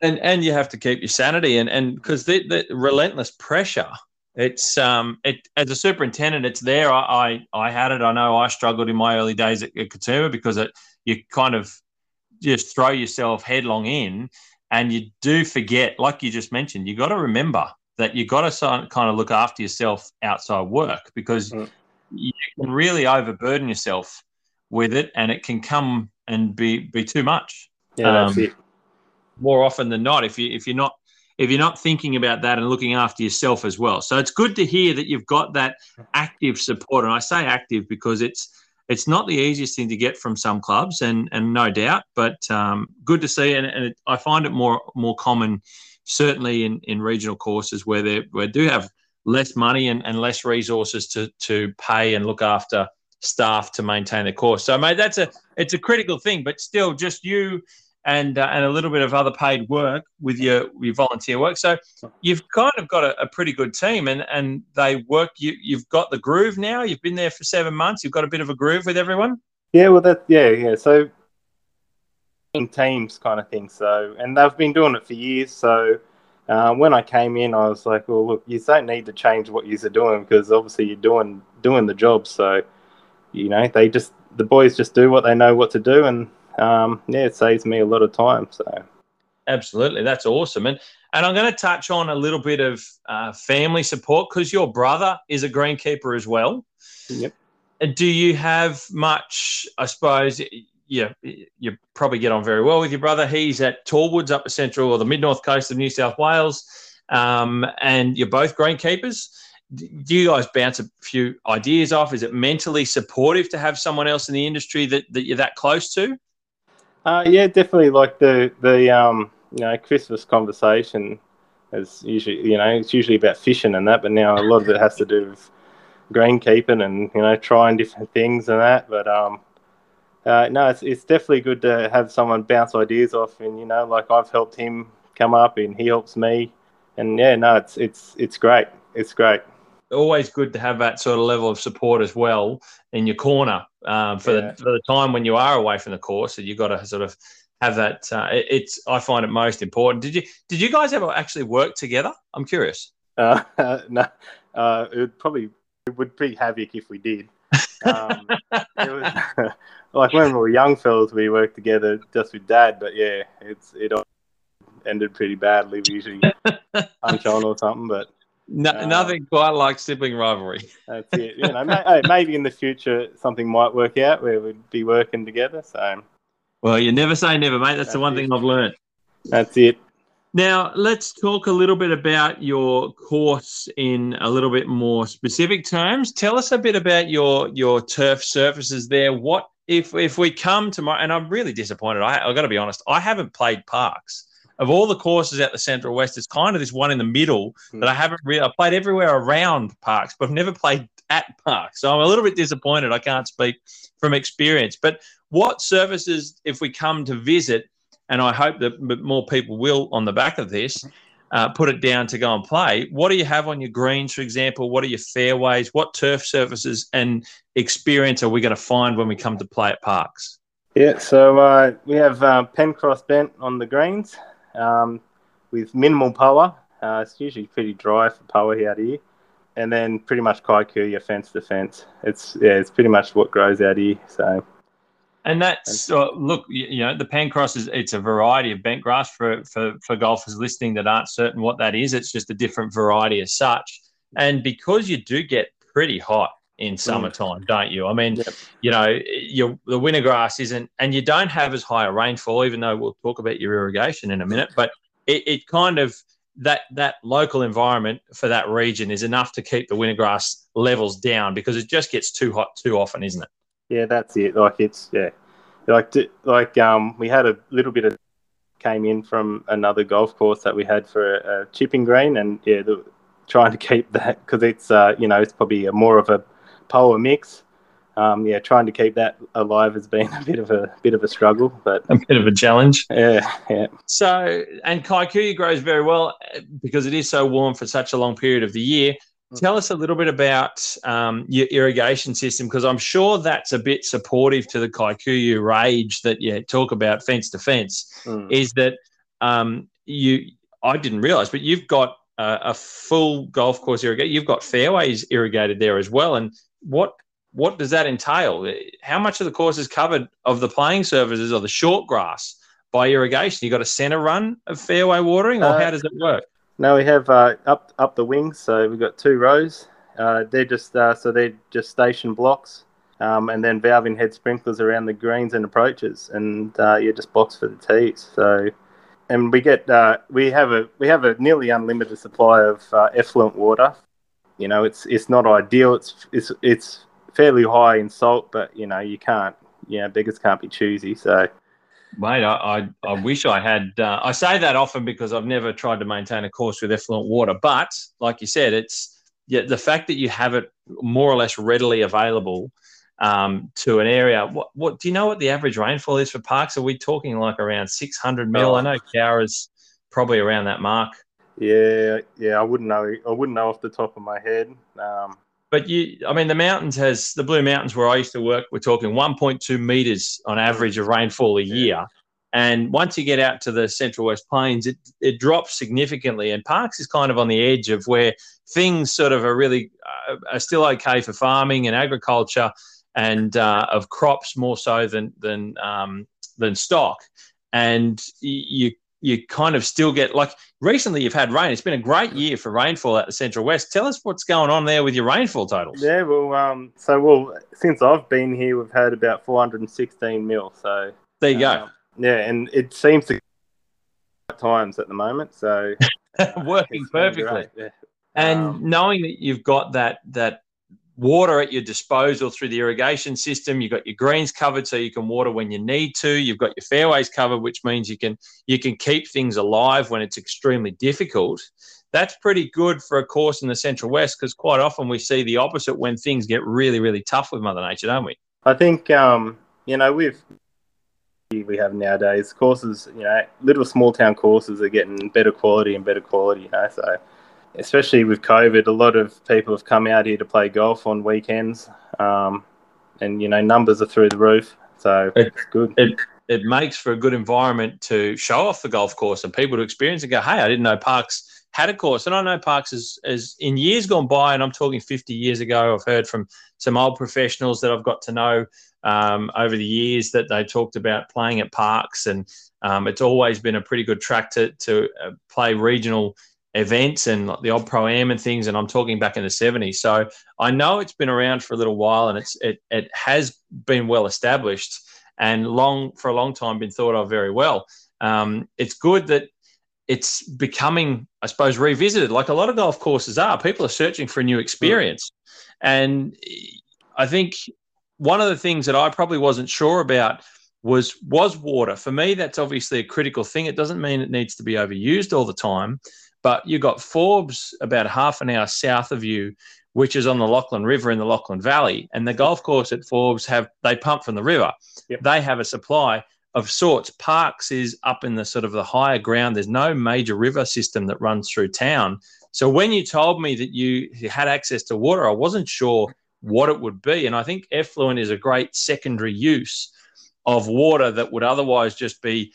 and and you have to keep your sanity, and and because the, the relentless pressure, it's um, it as a superintendent, it's there. I, I I had it. I know I struggled in my early days at, at Katoomba because it you kind of just throw yourself headlong in, and you do forget, like you just mentioned, you got to remember that you got to kind of look after yourself outside work because mm you can really overburden yourself with it, and it can come and be be too much. Yeah, that's um, it. More often than not, if you if you're not if you're not thinking about that and looking after yourself as well. So it's good to hear that you've got that active support, and I say active because it's it's not the easiest thing to get from some clubs, and and no doubt, but um, good to see, and, and it, I find it more more common, certainly in in regional courses where they where do have less money and, and less resources to to pay and look after staff to maintain the course. So, mate, that's a it's a critical thing, but still, just you and uh, and a little bit of other paid work with your your volunteer work. So, you've kind of got a, a pretty good team, and and they work. You you've got the groove now. You've been there for seven months. You've got a bit of a groove with everyone. Yeah, well, that yeah yeah. So teams kind of thing. So, and they've been doing it for years. So uh, when I came in, I was like, "Well, look, you don't need to change what you're doing because obviously you're doing doing the job." So, you know, they just the boys just do what they know what to do, and um, yeah, it saves me a lot of time. So, absolutely, that's awesome. And and I'm going to touch on a little bit of uh, family support because your brother is a greenkeeper as well. Yep. Do you have much? I suppose yeah, you probably get on very well with your brother. He's at Tallwoods up the central or the mid north coast of New South Wales, um, and you're both greenkeepers. Do you guys bounce a few ideas off? Is it mentally supportive to have someone else in the industry that, that you're that close to? Uh, yeah, definitely. Like the the um, you know Christmas conversation is usually you know it's usually about fishing and that, but now a lot of it has to do with greenkeeping and you know trying different things and that. But um, uh, no, it's, it's definitely good to have someone bounce ideas off, and you know, like I've helped him come up, and he helps me, and yeah, no, it's it's it's great. It's great. Always good to have that sort of level of support as well in your corner um, for yeah. the for the time when you are away from the course. So you've got to sort of have that. Uh, it, it's I find it most important. Did you did you guys ever actually work together? I'm curious. Uh, (laughs) no, uh, it would probably it would be havoc if we did. Um, (laughs) was (laughs) like when we were young fellas, we worked together just with dad. But yeah, it's it ended pretty badly. We usually punch on or something, but. No, um, nothing quite like sibling rivalry. (laughs) That's it. You know, may, maybe in the future something might work out where we'd be working together. So, well, you never say never, mate. That's, That's the one it. thing I've learned. That's it. Now, let's talk a little bit about your course in a little bit more specific terms. Tell us a bit about your your turf surfaces there. What if if we come to my and I'm really disappointed. I I've got to be honest. I haven't played Parkes of all the courses at the Central West. It's kind of this one in the middle mm. that I haven't really. I played everywhere around Parkes, but I've never played at Parkes. So I'm a little bit disappointed. I can't speak from experience. But what services, if we come to visit? and I hope that more people will on the back of this uh, put it down to go and play. What do you have on your greens, for example? What are your fairways? What turf surfaces and experience are we going to find when we come to play at Parkes? Yeah, so uh, we have uh, Penncross bent on the greens um, with minimal Poa. Uh, it's usually pretty dry for Poa out here. And then pretty much Kikuyu fence to fence. It's yeah, it's pretty much what grows out here. So and that's uh, look, you know, the Penncross is it's a variety of bent grass for, for for golfers listening that aren't certain what that is. It's just a different variety as such. And because you do get pretty hot in mm. summertime, mm. don't you? I mean, yep. you know, your the winter grass isn't, and you don't have as high a rainfall. Even though we'll talk about your irrigation in a minute, but it, it kind of that that local environment for that region is enough to keep the winter grass levels down because it just gets too hot too often, isn't it? Yeah, that's it. Like it's yeah, like like um we had a little bit of came in from another golf course that we had for a, a chipping green, and yeah, the, trying to keep that because it's uh you know it's probably a more of a polar mix. Um, yeah, trying to keep that alive has been (laughs) a bit of a bit of a struggle, but a bit of a challenge. Yeah, yeah. So, and Kikuyu grows very well uh, because it is so warm for such a long period of the year. Tell us a little bit about um, your irrigation system because I'm sure that's a bit supportive to the Kikuyu rage that you talk about fence to fence. Mm. Is that um, you? I didn't realize, but you've got a, a full golf course irrigation. You've got fairways irrigated there as well. And what what does that entail? How much of the course is covered of the playing surfaces or the short grass by irrigation? You got a centre run of fairway watering, or uh, how does it work? No, we have uh, up up the wings. So we've got two rows. Uh, they're just uh, so they're just station blocks, um, and then valve-in-head sprinklers around the greens and approaches, and uh, yeah, just blocks for the tees. So, and we get uh, we have a we have a nearly unlimited supply of uh, effluent water. You know, it's it's not ideal. It's it's it's fairly high in salt, but you know you can't. You know, beggars can't be choosy. So Mate, I, I, I, wish I had. Uh, I say that often because I've never tried to maintain a course with effluent water. But like you said, it's yeah, the fact that you have it more or less readily available um, to an area. What, what do you know? What the average rainfall is for Parkes? Are we talking like around six hundred mil? Oh. I know Cowra's probably around that mark. Yeah, yeah, I wouldn't know. I wouldn't know off the top of my head. Um, but you, I mean, the mountains has the Blue Mountains where I used to work. We're talking 1.2 meters on average of rainfall a year, and once you get out to the Central West Plains, it it drops significantly. And Parkes is kind of on the edge of where things sort of are really uh, are still okay for farming and agriculture, and uh, of crops more so than than um, than stock. And you you kind of still get like recently you've had rain. It's been a great year for rainfall at the Central West. Tell us what's going on there with your rainfall totals. Yeah, well, um, so well since I've been here, we've had about 416 mil. So there you um, go. Yeah, and it seems to times at the moment. So (laughs) working perfectly. Yeah. And um, knowing that you've got that that water at your disposal through the irrigation system. You've got your greens covered so you can water when you need to. You've got your fairways covered, which means you can you can keep things alive when it's extremely difficult. That's pretty good for a course in the Central West because quite often we see the opposite when things get really, really tough with Mother Nature, don't we? I think, um, you know, with we have nowadays courses, you know, little small town courses are getting better quality and better quality. You know, so especially with COVID, a lot of people have come out here to play golf on weekends, um, and you know, numbers are through the roof. So it, it's good. It, it makes for a good environment to show off the golf course and people to experience and go, hey, I didn't know Parkes had a course. And I know Parkes is, is in years gone by, and I'm talking 50 years ago, I've heard from some old professionals that I've got to know um, over the years that they talked about playing at Parkes. And um, it's always been a pretty good track to, to uh, play regional events and the odd pro am and things. And I'm talking back in the 70s. So I know it's been around for a little while and it's it, it has been well established and long for a long time been thought of very well. Um, it's good that it's becoming, I suppose, revisited like a lot of golf courses are. People are searching for a new experience. And I think one of the things that I probably wasn't sure about was was water. For me, that's obviously a critical thing. It doesn't mean it needs to be overused all the time, but you've got Forbes about half an hour south of you, which is on the Lachlan River in the Lachlan Valley, and the golf course at Forbes have they pump from the river. Yep. They have a supply of sorts. Parkes is up in the sort of the higher ground. There's no major river system that runs through town. So when you told me that you had access to water, I wasn't sure what it would be. And I think effluent is a great secondary use of water that would otherwise just be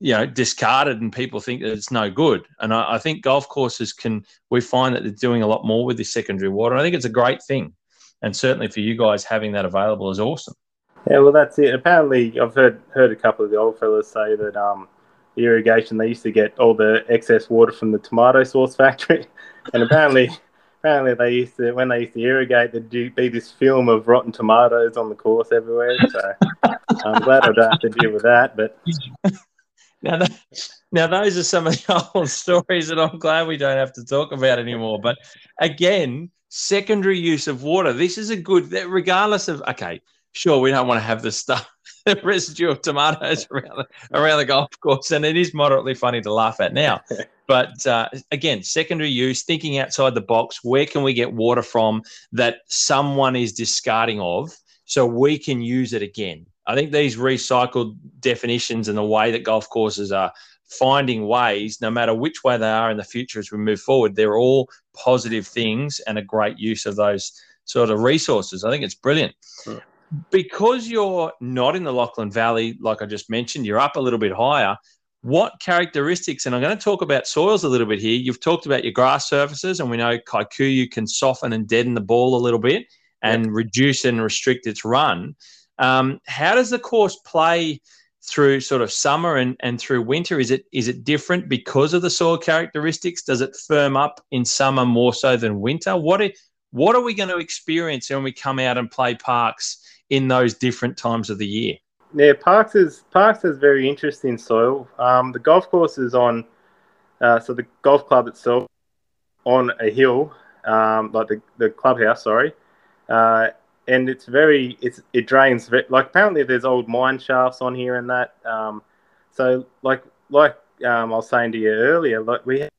you know discarded and people think that it's no good. And I, I, think golf courses can we find that they're doing a lot more with this secondary water. I think it's a great thing. And certainly for you guys having that available is awesome. Yeah well that's it. Apparently i've heard heard a couple of the old fellas say that um the irrigation they used to get all the excess water from the tomato sauce (laughs) factory. And apparently apparently they used to when they used to irrigate there'd be this film of rotten tomatoes on the course everywhere. So i'm glad i don't have to deal with that but (laughs) now, that, now those are some of the (laughs) old stories that I'm glad we don't have to talk about anymore. But again, secondary use of water. This is a good, regardless of okay, sure, we don't want to have the stuff, (laughs) the residue of tomatoes (laughs) around the, around the golf course, and it is moderately funny to laugh at now. But uh, again, secondary use, thinking outside the box. Where can we get water from that someone is discarding of, so we can use it again? I think these recycled definitions and the way that golf courses are finding ways, no matter which way they are in the future as we move forward, they're all positive things and a great use of those sort of resources. I think it's brilliant. Because you're not in the Lachlan Valley, like I just mentioned, you're up a little bit higher. What characteristics, and I'm going to talk about soils a little bit here. You've talked about your grass surfaces, and we know Kikuyu can soften and deaden the ball a little bit and yep. reduce and restrict its run. Um, how does the course play through sort of summer and, and through winter? Is it is it different because of the soil characteristics? Does it firm up in summer more so than winter? What are, what are we going to experience when we come out and play Parkes in those different times of the year? Yeah, Parkes is Parkes has very interesting soil. Um, the golf course is on, uh, so the golf club itself on a hill, um, like the the clubhouse. Sorry, uh, and it's very it's it drains like apparently there's old mine shafts on here and that. Um, so like like um, I was saying to you earlier, like we had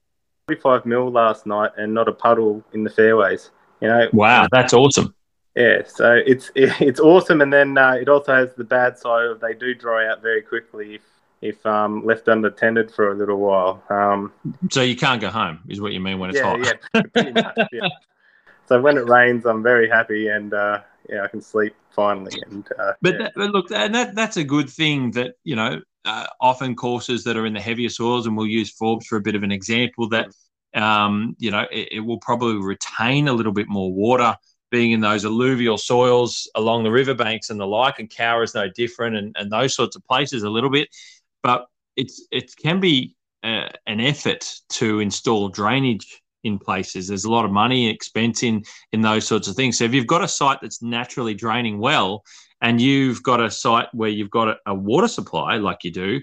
45 mil last night and not a puddle in the fairways. You know. Wow, that's awesome. Yeah, so it's (laughs) it's awesome, and then uh, it also has the bad side of they do dry out very quickly if if um, left unattended for a little while. Um, so you can't go home, is what you mean when it's yeah, hot? Yeah, pretty much. Yeah. (laughs) so when it rains, I'm very happy, and uh, yeah, I can sleep finally. And uh, but, yeah. that, but look, and that that's a good thing that you know uh, often courses that are in the heavier soils, and we'll use Forbes for a bit of an example that um, you know it, it, will probably retain a little bit more water being in those alluvial soils along the riverbanks and the like, and Cowra is no different, and, and those sorts of places a little bit, but it's it can be uh, an effort to install drainage in places. There's a lot of money and expense in in those sorts of things. So if you've got a site that's naturally draining well, and you've got a site where you've got a, a water supply like you do,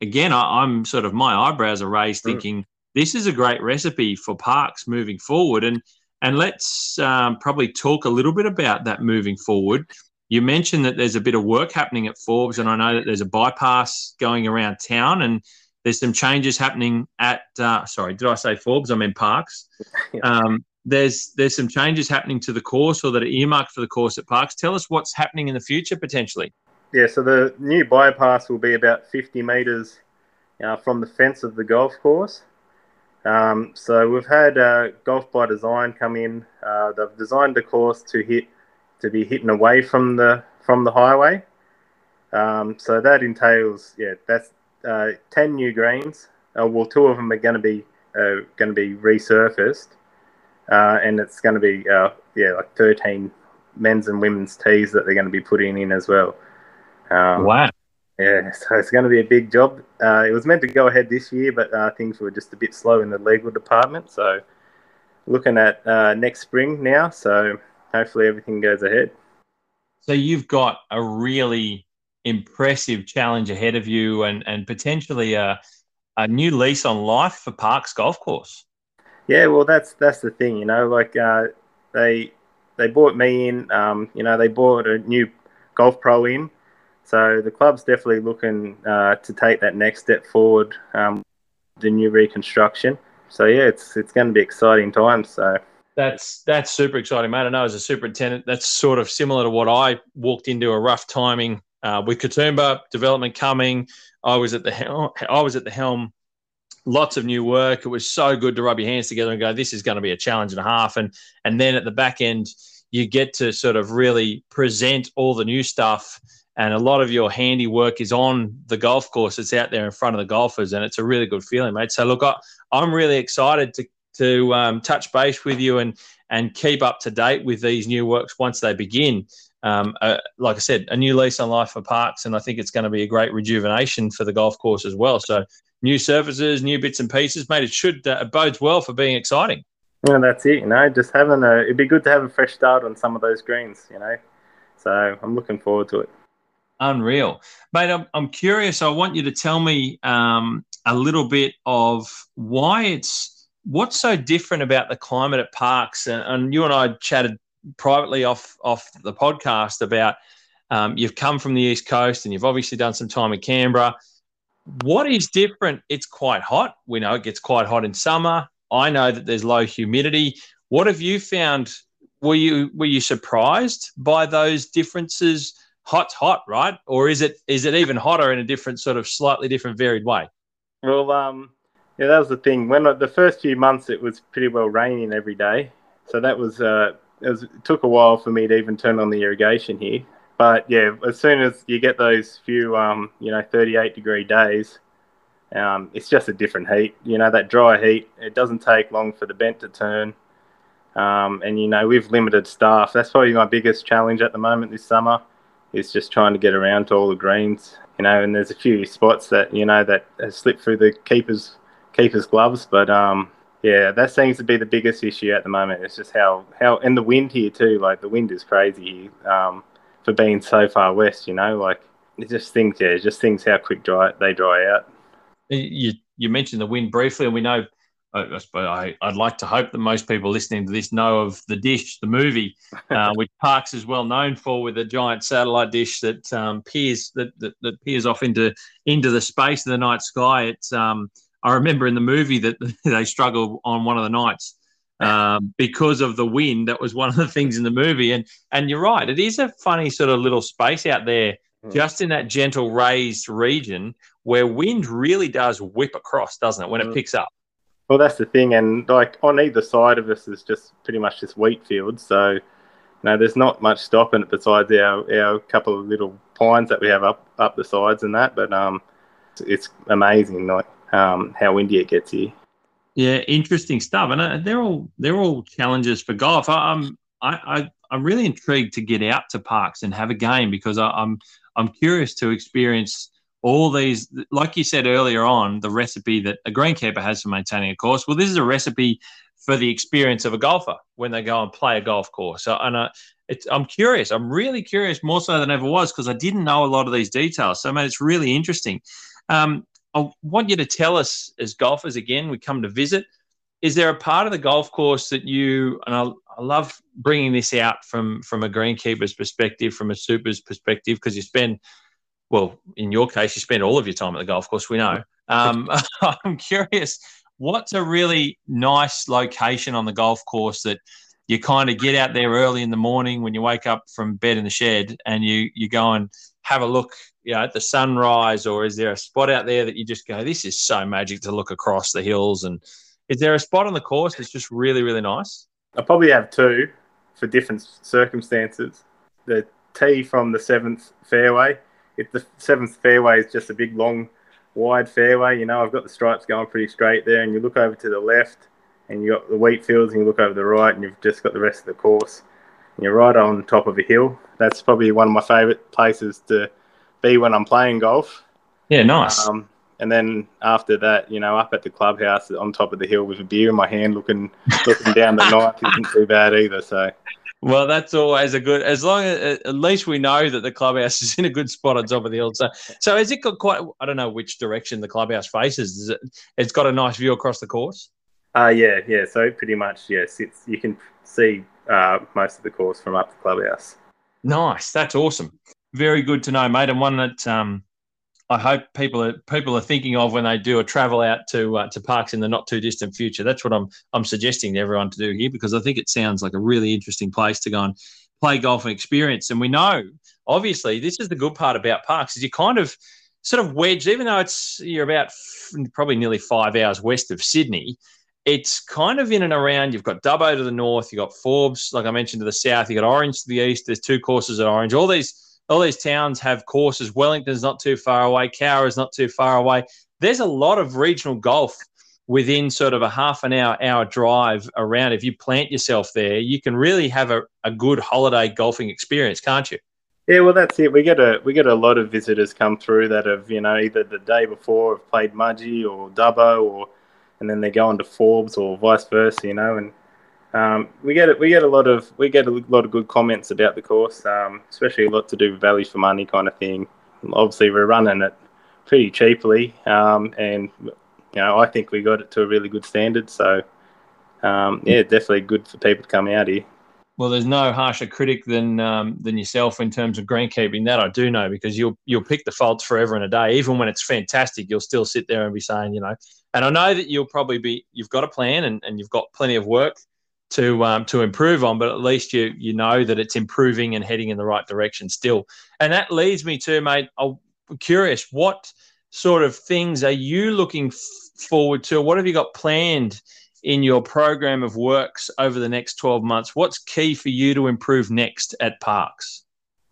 again, I, am sort of my eyebrows are raised, thinking this is a great recipe for Parkes moving forward. And and let's um, probably talk a little bit about that moving forward. You mentioned that there's a bit of work happening at Forbes, and I know that there's a bypass going around town, and there's some changes happening at. Uh, sorry, did I say Forbes? I mean Parkes. Um, there's there's some changes happening to the course, or that are earmarked for the course at Parkes. Tell us what's happening in the future potentially. yeah, so the new bypass will be about 50 metres uh, from the fence of the golf course. Um, so we've had uh, Golf by Design come in. Uh, they've designed the course to hit to be hitting away from the from the highway. Um, so that entails, yeah, that's uh, 10 new greens. Uh, well, two of them are going to be uh, going to be resurfaced, and it's going to be yeah like 13 men's and women's tees that they're going to be putting in as well. Um, wow. Yeah, (laughs) so it's going to be a big job. Uh, it was meant to go ahead this year, but uh, things were just a bit slow in the legal department. So, looking at uh, next spring now. So, hopefully, everything goes ahead. So, you've got a really impressive challenge ahead of you, and and potentially a a new lease on life for Parkes Golf Course. Yeah, well, that's that's the thing, you know. Like uh, they they bought me in. Um, you know, they bought a new golf pro in so the club's definitely looking uh, to take that next step forward, um, the new reconstruction. So yeah, it's it's going to be exciting times. So that's that's super exciting, mate. I know as a superintendent, that's sort of similar to what I walked into a rough timing uh, with Katoomba development coming. I was at the helm. I was at the helm. Lots of new work. It was so good to rub your hands together and go, "This is going to be a challenge and a half." And and then at the back end, you get to sort of really present all the new stuff and a lot of your handiwork is on the golf course. It's out there in front of the golfers, and it's a really good feeling, mate. So look, I, am really excited to to um, touch base with you and and keep up to date with these new works once they begin. Um, uh, like I said, a new lease on life for Parkes, and I think it's going to be a great rejuvenation for the golf course as well. So new surfaces, new bits and pieces, mate. It should uh, it bodes well for being exciting. Yeah, that's it. You know, just having a it'd be good to have a fresh start on some of those greens. You know, so I'm looking forward to it. Unreal, mate. I'm, I'm curious. I want you to tell me um, a little bit of why it's what's so different about the climate at Parkes. And, and you and I chatted privately off off the podcast about um, you've come from the east coast and you've obviously done some time in Canberra. What is different? It's quite hot. We know it gets quite hot in summer. I know that there's low humidity. What have you found? Were you were you surprised by those differences? hot's hot, right? Or is it is it even hotter in a different sort of slightly different varied way? Well, um, yeah, that was the thing. When the first few months, it was pretty well raining every day, so that was uh, it, was, it took a while for me to even turn on the irrigation here. But yeah, as soon as you get those few, um, you know, 38 degree days, um, it's just a different heat. You know, that dry heat, it doesn't take long for the bent to turn. Um, and, you know, we've limited staff. That's probably my biggest challenge at the moment this summer is just trying to get around to all the greens, you know. And there's a few spots that you know that have slipped through the keepers keepers gloves, but um, yeah, that seems to be the biggest issue at the moment. It's just how how and the wind here too. Like the wind is crazy um, for being so far west. You know, like it just things. Yeah, it just things how quick dry they dry out. You you mentioned the wind briefly, and we know I, I, would like to hope that most people listening to this know of the dish, the movie, (laughs) uh, which Parkes is well known for, with a giant satellite dish that um, peers that, that, that, peers off into into the space of the night sky. It's um, I remember in the movie that (laughs) they struggle on one of the nights um, because of the wind. That was one of the things in the movie, and and you're right, it is a funny sort of little space out there, hmm. just in that gentle raised region where wind really does whip across, doesn't it, when it hmm. picks up? Well, that's the thing, and like on either side of us is just pretty much just wheat fields. So, you know, there's not much stopping it besides our our couple of little pines that we have up up the sides and that. But um, it's amazing like um how windy it gets here. Yeah, interesting stuff, and uh, they're all they're all challenges for golf. I, I'm I, I I'm really intrigued to get out to Parkes and have a game because I, I'm I'm curious to experience all these, like you said earlier on, the recipe that a greenkeeper has for maintaining a course. Well, this is a recipe for the experience of a golfer when they go and play a golf course. So, and I, I'm curious. I'm really curious, more so than ever was, because I didn't know a lot of these details. So, man, it's really interesting. Um, I want you to tell us, as golfers, again, we come to visit. Is there a part of the golf course that you and I, I love bringing this out from from a greenkeeper's perspective, from a super's perspective, because you spend well, in your case, you spend all of your time at the golf course. We know. Um, (laughs) (laughs) I'm curious, what's a really nice location on the golf course that you kind of get out there early in the morning when you wake up from bed in the shed and you you go and have a look you know, at the sunrise, or is there a spot out there that you just go, this is so magic to look across the hills? And is there a spot on the course that's just really, really nice? I probably have two for different circumstances. The tee from the seventh fairway. If the seventh fairway is just a big, long, wide fairway, you know, I've got the stripes going pretty straight there, and you look over to the left, and you've got the wheat fields, and you look over the right, and you've just got the rest of the course. And you're right on top of a hill. That's probably one of my favourite places to be when I'm playing golf. Yeah, nice. Um, and then after that, you know, up at the clubhouse on top of the hill with a beer in my hand, looking looking down the (laughs) night isn't too bad either. So. Well, that's always a good. As long as at least we know that the clubhouse (laughs) is in a good spot on top of the hill. So, so has it got quite? I don't know which direction the clubhouse faces. It, it's got a nice view across the course. Uh yeah, yeah. So pretty much, yes. It's you can see uh, most of the course from up the clubhouse. Nice. That's awesome very good to know, mate, and one that um, I hope people are people are thinking of when they do a travel out to uh, to Parkes in the not too distant future. That's what I'm I'm suggesting to everyone to do here because I think it sounds like a really interesting place to go and play golf and experience. And we know, obviously, this is the good part about Parkes is you kind of sort of wedged, even though it's you're about probably nearly five hours west of Sydney. It's kind of in and around. You've got Dubbo to the north, you've got Forbes, like I mentioned, to the south. You've got Orange to the east. There's two courses at Orange. All these all these towns have courses. Wellington's not too far away. Cowra is not too far away. There's a lot of regional golf within sort of a half an hour, hour drive around. If you plant yourself there, you can really have a, a good holiday golfing experience, can't you? Yeah, well, that's it. We get a we get a lot of visitors come through that have you know either the day before have played Mudgee or Dubbo or and then they go on to Forbes or vice versa, you know, and um, we get we get a lot of we get a lot of good comments about the course, um, especially a lot to do with value for money kind of thing. Obviously, we're running it pretty cheaply, um, and you know I think we got it to a really good standard. So um, yeah, definitely good for people to come out here. Well, there's no harsher critic than um, than yourself in terms of greenkeeping. That I do know because you'll you'll pick the faults forever and a day. Even when it's fantastic, you'll still sit there and be saying, you know. And I know that you'll probably be you've got a plan and, and you've got plenty of work to um, to improve on, but at least you you know that it's improving and heading in the right direction still. And that leads me to, mate. I'm curious, what sort of things are you looking forward to? What have you got planned in your program of works over the next 12 months? What's key for you to improve next at Parkes?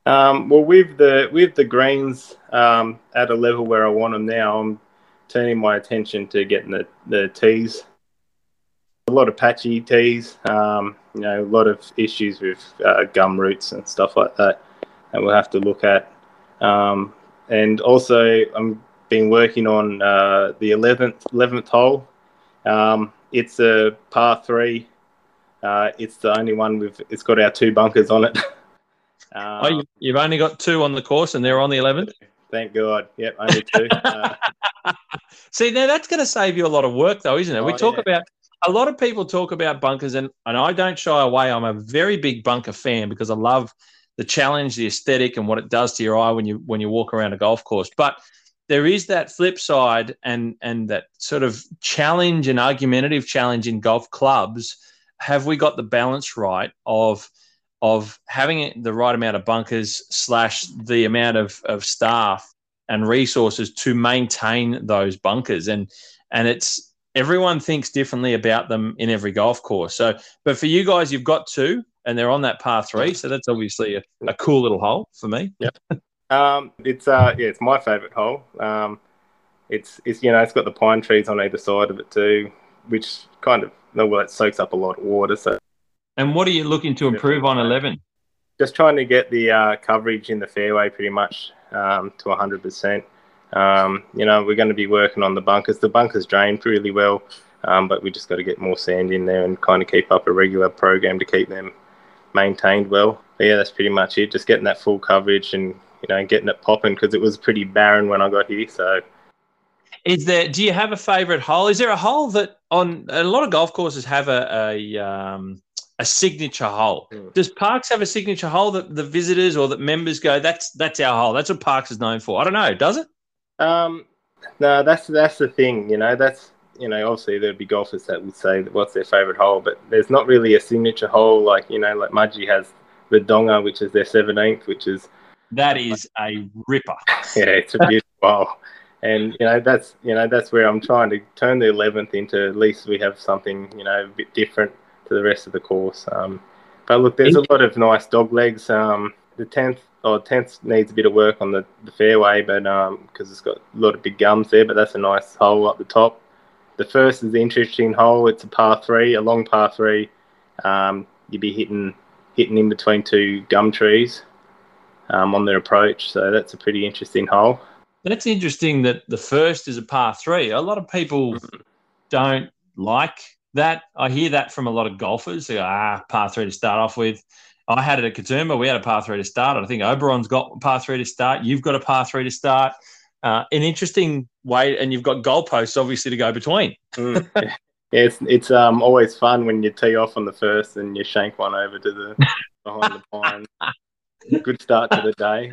Um, well, with the with the greens um, at a level where I want them now, I'm turning my attention to getting the the tees a lot of patchy tees, um, you know, a lot of issues with uh, gum roots and stuff like that that we'll have to look at. Um, and also, I'm been working on uh, the 11th 11th hole. Um, it's a par three. Uh, it's the only one with. It's got our two bunkers on it. (laughs) oh, you've only got two on the course, and they're on the 11th. Thank God. Yep, only two. (laughs) Uh, See, now that's going to save you a lot of work, though, isn't it? Oh, we talk yeah. about a lot of people talk about bunkers, and, and I don't shy away. I'm a very big bunker fan because I love the challenge, the aesthetic, and what it does to your eye when you when you walk around a golf course. But there is that flip side and and that sort of challenge and argumentative challenge in golf clubs. Have we got the balance right of of having the right amount of bunkers slash the amount of, of staff and resources to maintain those bunkers and and it's everyone thinks differently about them in every golf course. So, but for you guys, you've got two, and they're on that par three. So that's obviously a, a cool little hole for me. Yep. (laughs) um, it's uh, yeah, it's my favourite hole. Um, it's it's you know it's got the pine trees on either side of it too, which kind of well it soaks up a lot of water. So. And what are you looking to improve on eleven? Just trying to get the uh, coverage in the fairway pretty much um, to hundred percent. Um, you know, we're going to be working on the bunkers. The bunkers drain really well, um, but we just got to get more sand in there and kind of keep up a regular program to keep them maintained well. But yeah, that's pretty much it. Just getting that full coverage and you know getting it popping because it was pretty barren when I got here. So, is there? Do you have a favourite hole? Is there a hole that on a lot of golf courses have a a, um, a signature hole? Mm. Does Parkes have a signature hole that the visitors or that members go? That's that's our hole. That's what Parkes is known for. I don't know. Does it? Um, no, that's that's the thing. You know, that's you know, obviously there'd be golfers that would say what's their favourite hole, but there's not really a signature hole like you know, like Mudgee has the Donga, which is their 17th, which is that is a ripper. (laughs) yeah, it's a beautiful hole, and you know that's you know that's where I'm trying to turn the 11th into at least we have something you know a bit different to the rest of the course. Um, but look, there's a lot of nice dog legs. Um, the 10th or 10th needs a bit of work on the, the fairway, but because um, it's got a lot of big gums there, but that's a nice hole up the top. The first is the interesting hole. It's a par three, a long par three. Um, you'd be hitting hitting in between two gum trees um, on their approach, so that's a pretty interesting hole. That's interesting that the first is a par three. A lot of people mm-hmm. don't like that. I hear that from a lot of golfers. They go, ah, par three to start off with. I had it at Katoomba. We had a par three to start. I think Oberon's got a par three to start. You've got a par three to start. Uh, an interesting way, and you've got goalposts obviously to go between. mm. Yeah, it's it's um always fun when you tee off on the first and you shank one over to the behind the pine. Good start to the day,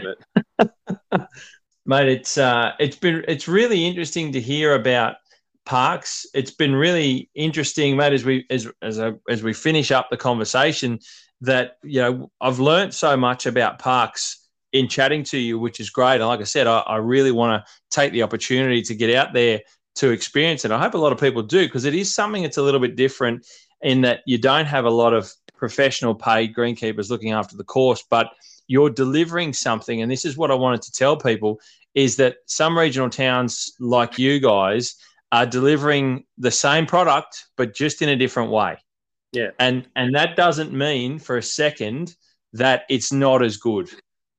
but (laughs) mate, it's uh, it's been it's really interesting to hear about Parkes. It's been really interesting, mate, as we as as a, as we finish up the conversation that you know I've learned so much about Parkes in chatting to you, which is great. And like I said, I, I really want to take the opportunity to get out there to experience it. I hope a lot of people do because it is something that's a little bit different in that you don't have a lot of professional paid greenkeepers looking after the course, but you're delivering something. And this is what I wanted to tell people is that some regional towns like you guys are delivering the same product, but just in a different way. Yeah. And and that doesn't mean for a second that it's not as good.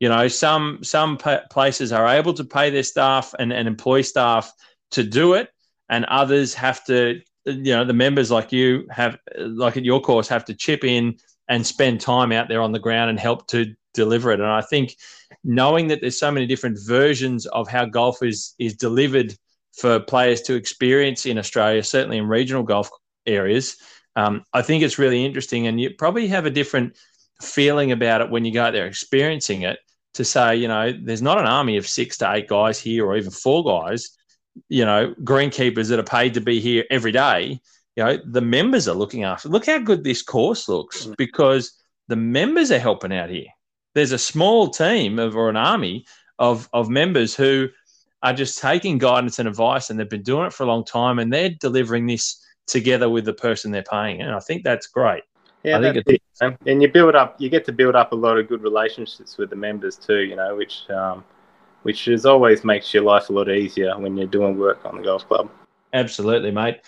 You know, some some places are able to pay their staff and, and employ staff to do it, and others have to. You know, the members like you have, like at your course, have to chip in and spend time out there on the ground and help to deliver it. And I think knowing that there's so many different versions of how golf is is delivered for players to experience in Australia, certainly in regional golf areas, um, I think it's really interesting, and you probably have a different feeling about it when you go out there experiencing it. To say, you know, there's not an army of six to eight guys here, or even four guys, you know, greenkeepers that are paid to be here every day. You know, the members are looking after. Look how good this course looks mm. because the members are helping out here. There's a small team of or an army of of members who are just taking guidance and advice, and they've been doing it for a long time, and they're delivering this together with the person they're paying. And I think that's great. Yeah, I think it. and you build up, you get to build up a lot of good relationships with the members too. You know, which um, which is always makes your life a lot easier when you're doing work on the golf club. Absolutely, mate.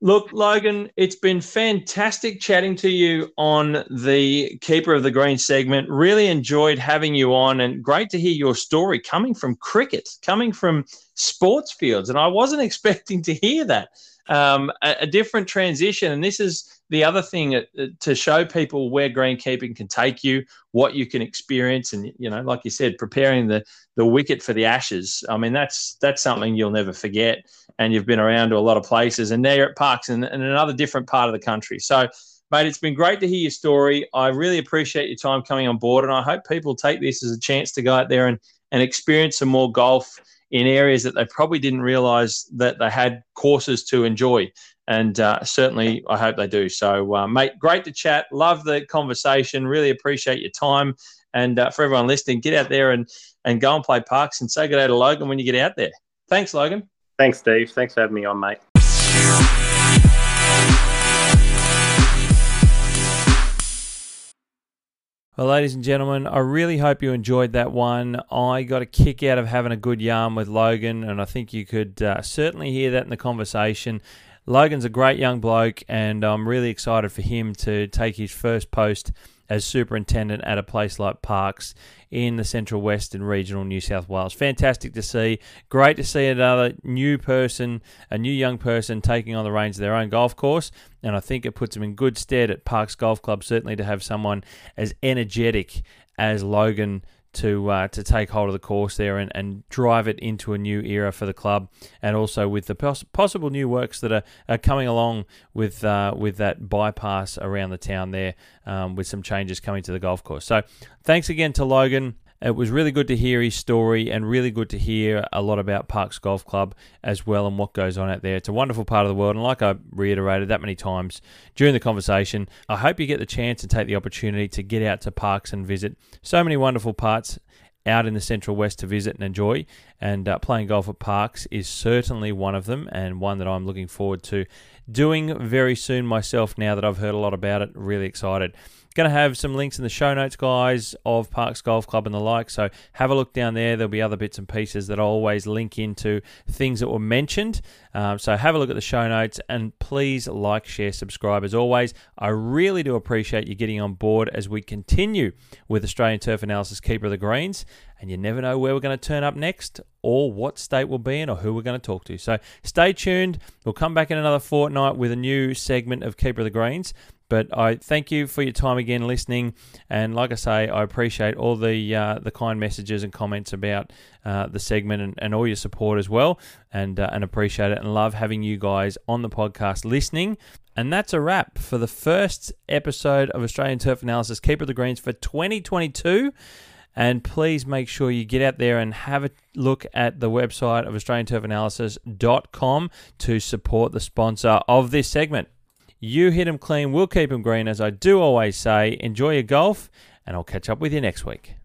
Look, Logan, it's been fantastic chatting to you on the Keeper of the Green segment. Really enjoyed having you on, and great to hear your story coming from cricket, coming from sports fields. And I wasn't (laughs) expecting to hear that um, a, a, different transition. And this is the other thing uh, to show people where greenkeeping can take you, what you can experience, and you know, like you said, preparing the the wicket for the Ashes. I mean, that's that's something you'll never forget. And you've been around to a lot of places, and now you're at Parkes in, in another different part of the country. So. Mate, it's been great to hear your story. I really appreciate your time coming on board, and I hope people take this as a chance to go out there and, and experience some more golf in areas that they probably didn't realize that they had courses to enjoy. And uh, certainly, I hope they do. So, uh, mate, great to chat. Love the conversation. Really appreciate your time. And uh, for everyone listening, get out there and, and go and play Parkes and say good day to Logan when you get out there. Thanks, Logan. Thanks, Steve. Thanks for having me on, mate. Well, ladies and gentlemen, I really hope you enjoyed that one. I got a kick out of having a good yarn with Logan, and I think you could uh, certainly hear that in the conversation. Logan's a great young bloke, and I'm really excited for him to take his first post as superintendent at a place like Parkes in the Central West and regional New South Wales. Fantastic to see. Great to see another new person, a new young person taking on the reins of their own golf course. And I think it puts them in good stead at Parkes Golf Club, certainly to have someone as energetic as Logan to uh, to take hold of the course there and, and drive it into a new era for the club, and also with the poss- possible new works that are, are coming along with uh, with that bypass around the town there, um, with some changes coming to the golf course. So, thanks again to Logan. It was really good to hear his story and really good to hear a lot about Parkes Golf Club as well and what goes on out there. It's a wonderful part of the world. And like I reiterated that many times during the conversation, I hope you get the chance and take the opportunity to get out to Parkes and visit. So many wonderful parts out in the Central West to visit and enjoy. And uh, playing golf at Parkes is certainly one of them, and one that I'm looking forward to doing very soon myself now that I've heard a lot about it. Really excited. Going to have some links in the show notes, guys, of Parkes Golf Club and the like. So have a look down there. There'll be other bits and pieces that I always link into things that were mentioned. Um, so have a look at the show notes and please like, share, subscribe. As always, I really do appreciate you getting on board as we continue with Australian Turf Analysis Keeper of the Greens. And you never know where we're going to turn up next or what state we'll be in or who we're going to talk to. So stay tuned. We'll come back in another fortnight with a new segment of Keeper of the Greens. But I thank you for your time again listening, and like I say, I appreciate all the uh, the kind messages and comments about uh, the segment and, and all your support as well, and uh, and appreciate it and love having you guys on the podcast listening. And that's a wrap for the first episode of Australian Turf Analysis Keeper of the Greens for 2022. And please make sure you get out there and have a look at the website of AustralianTurfAnalysis.com to support the sponsor of this segment. You hit clean, we'll keep green. As I do always say, enjoy your golf, and I'll catch up with you next week.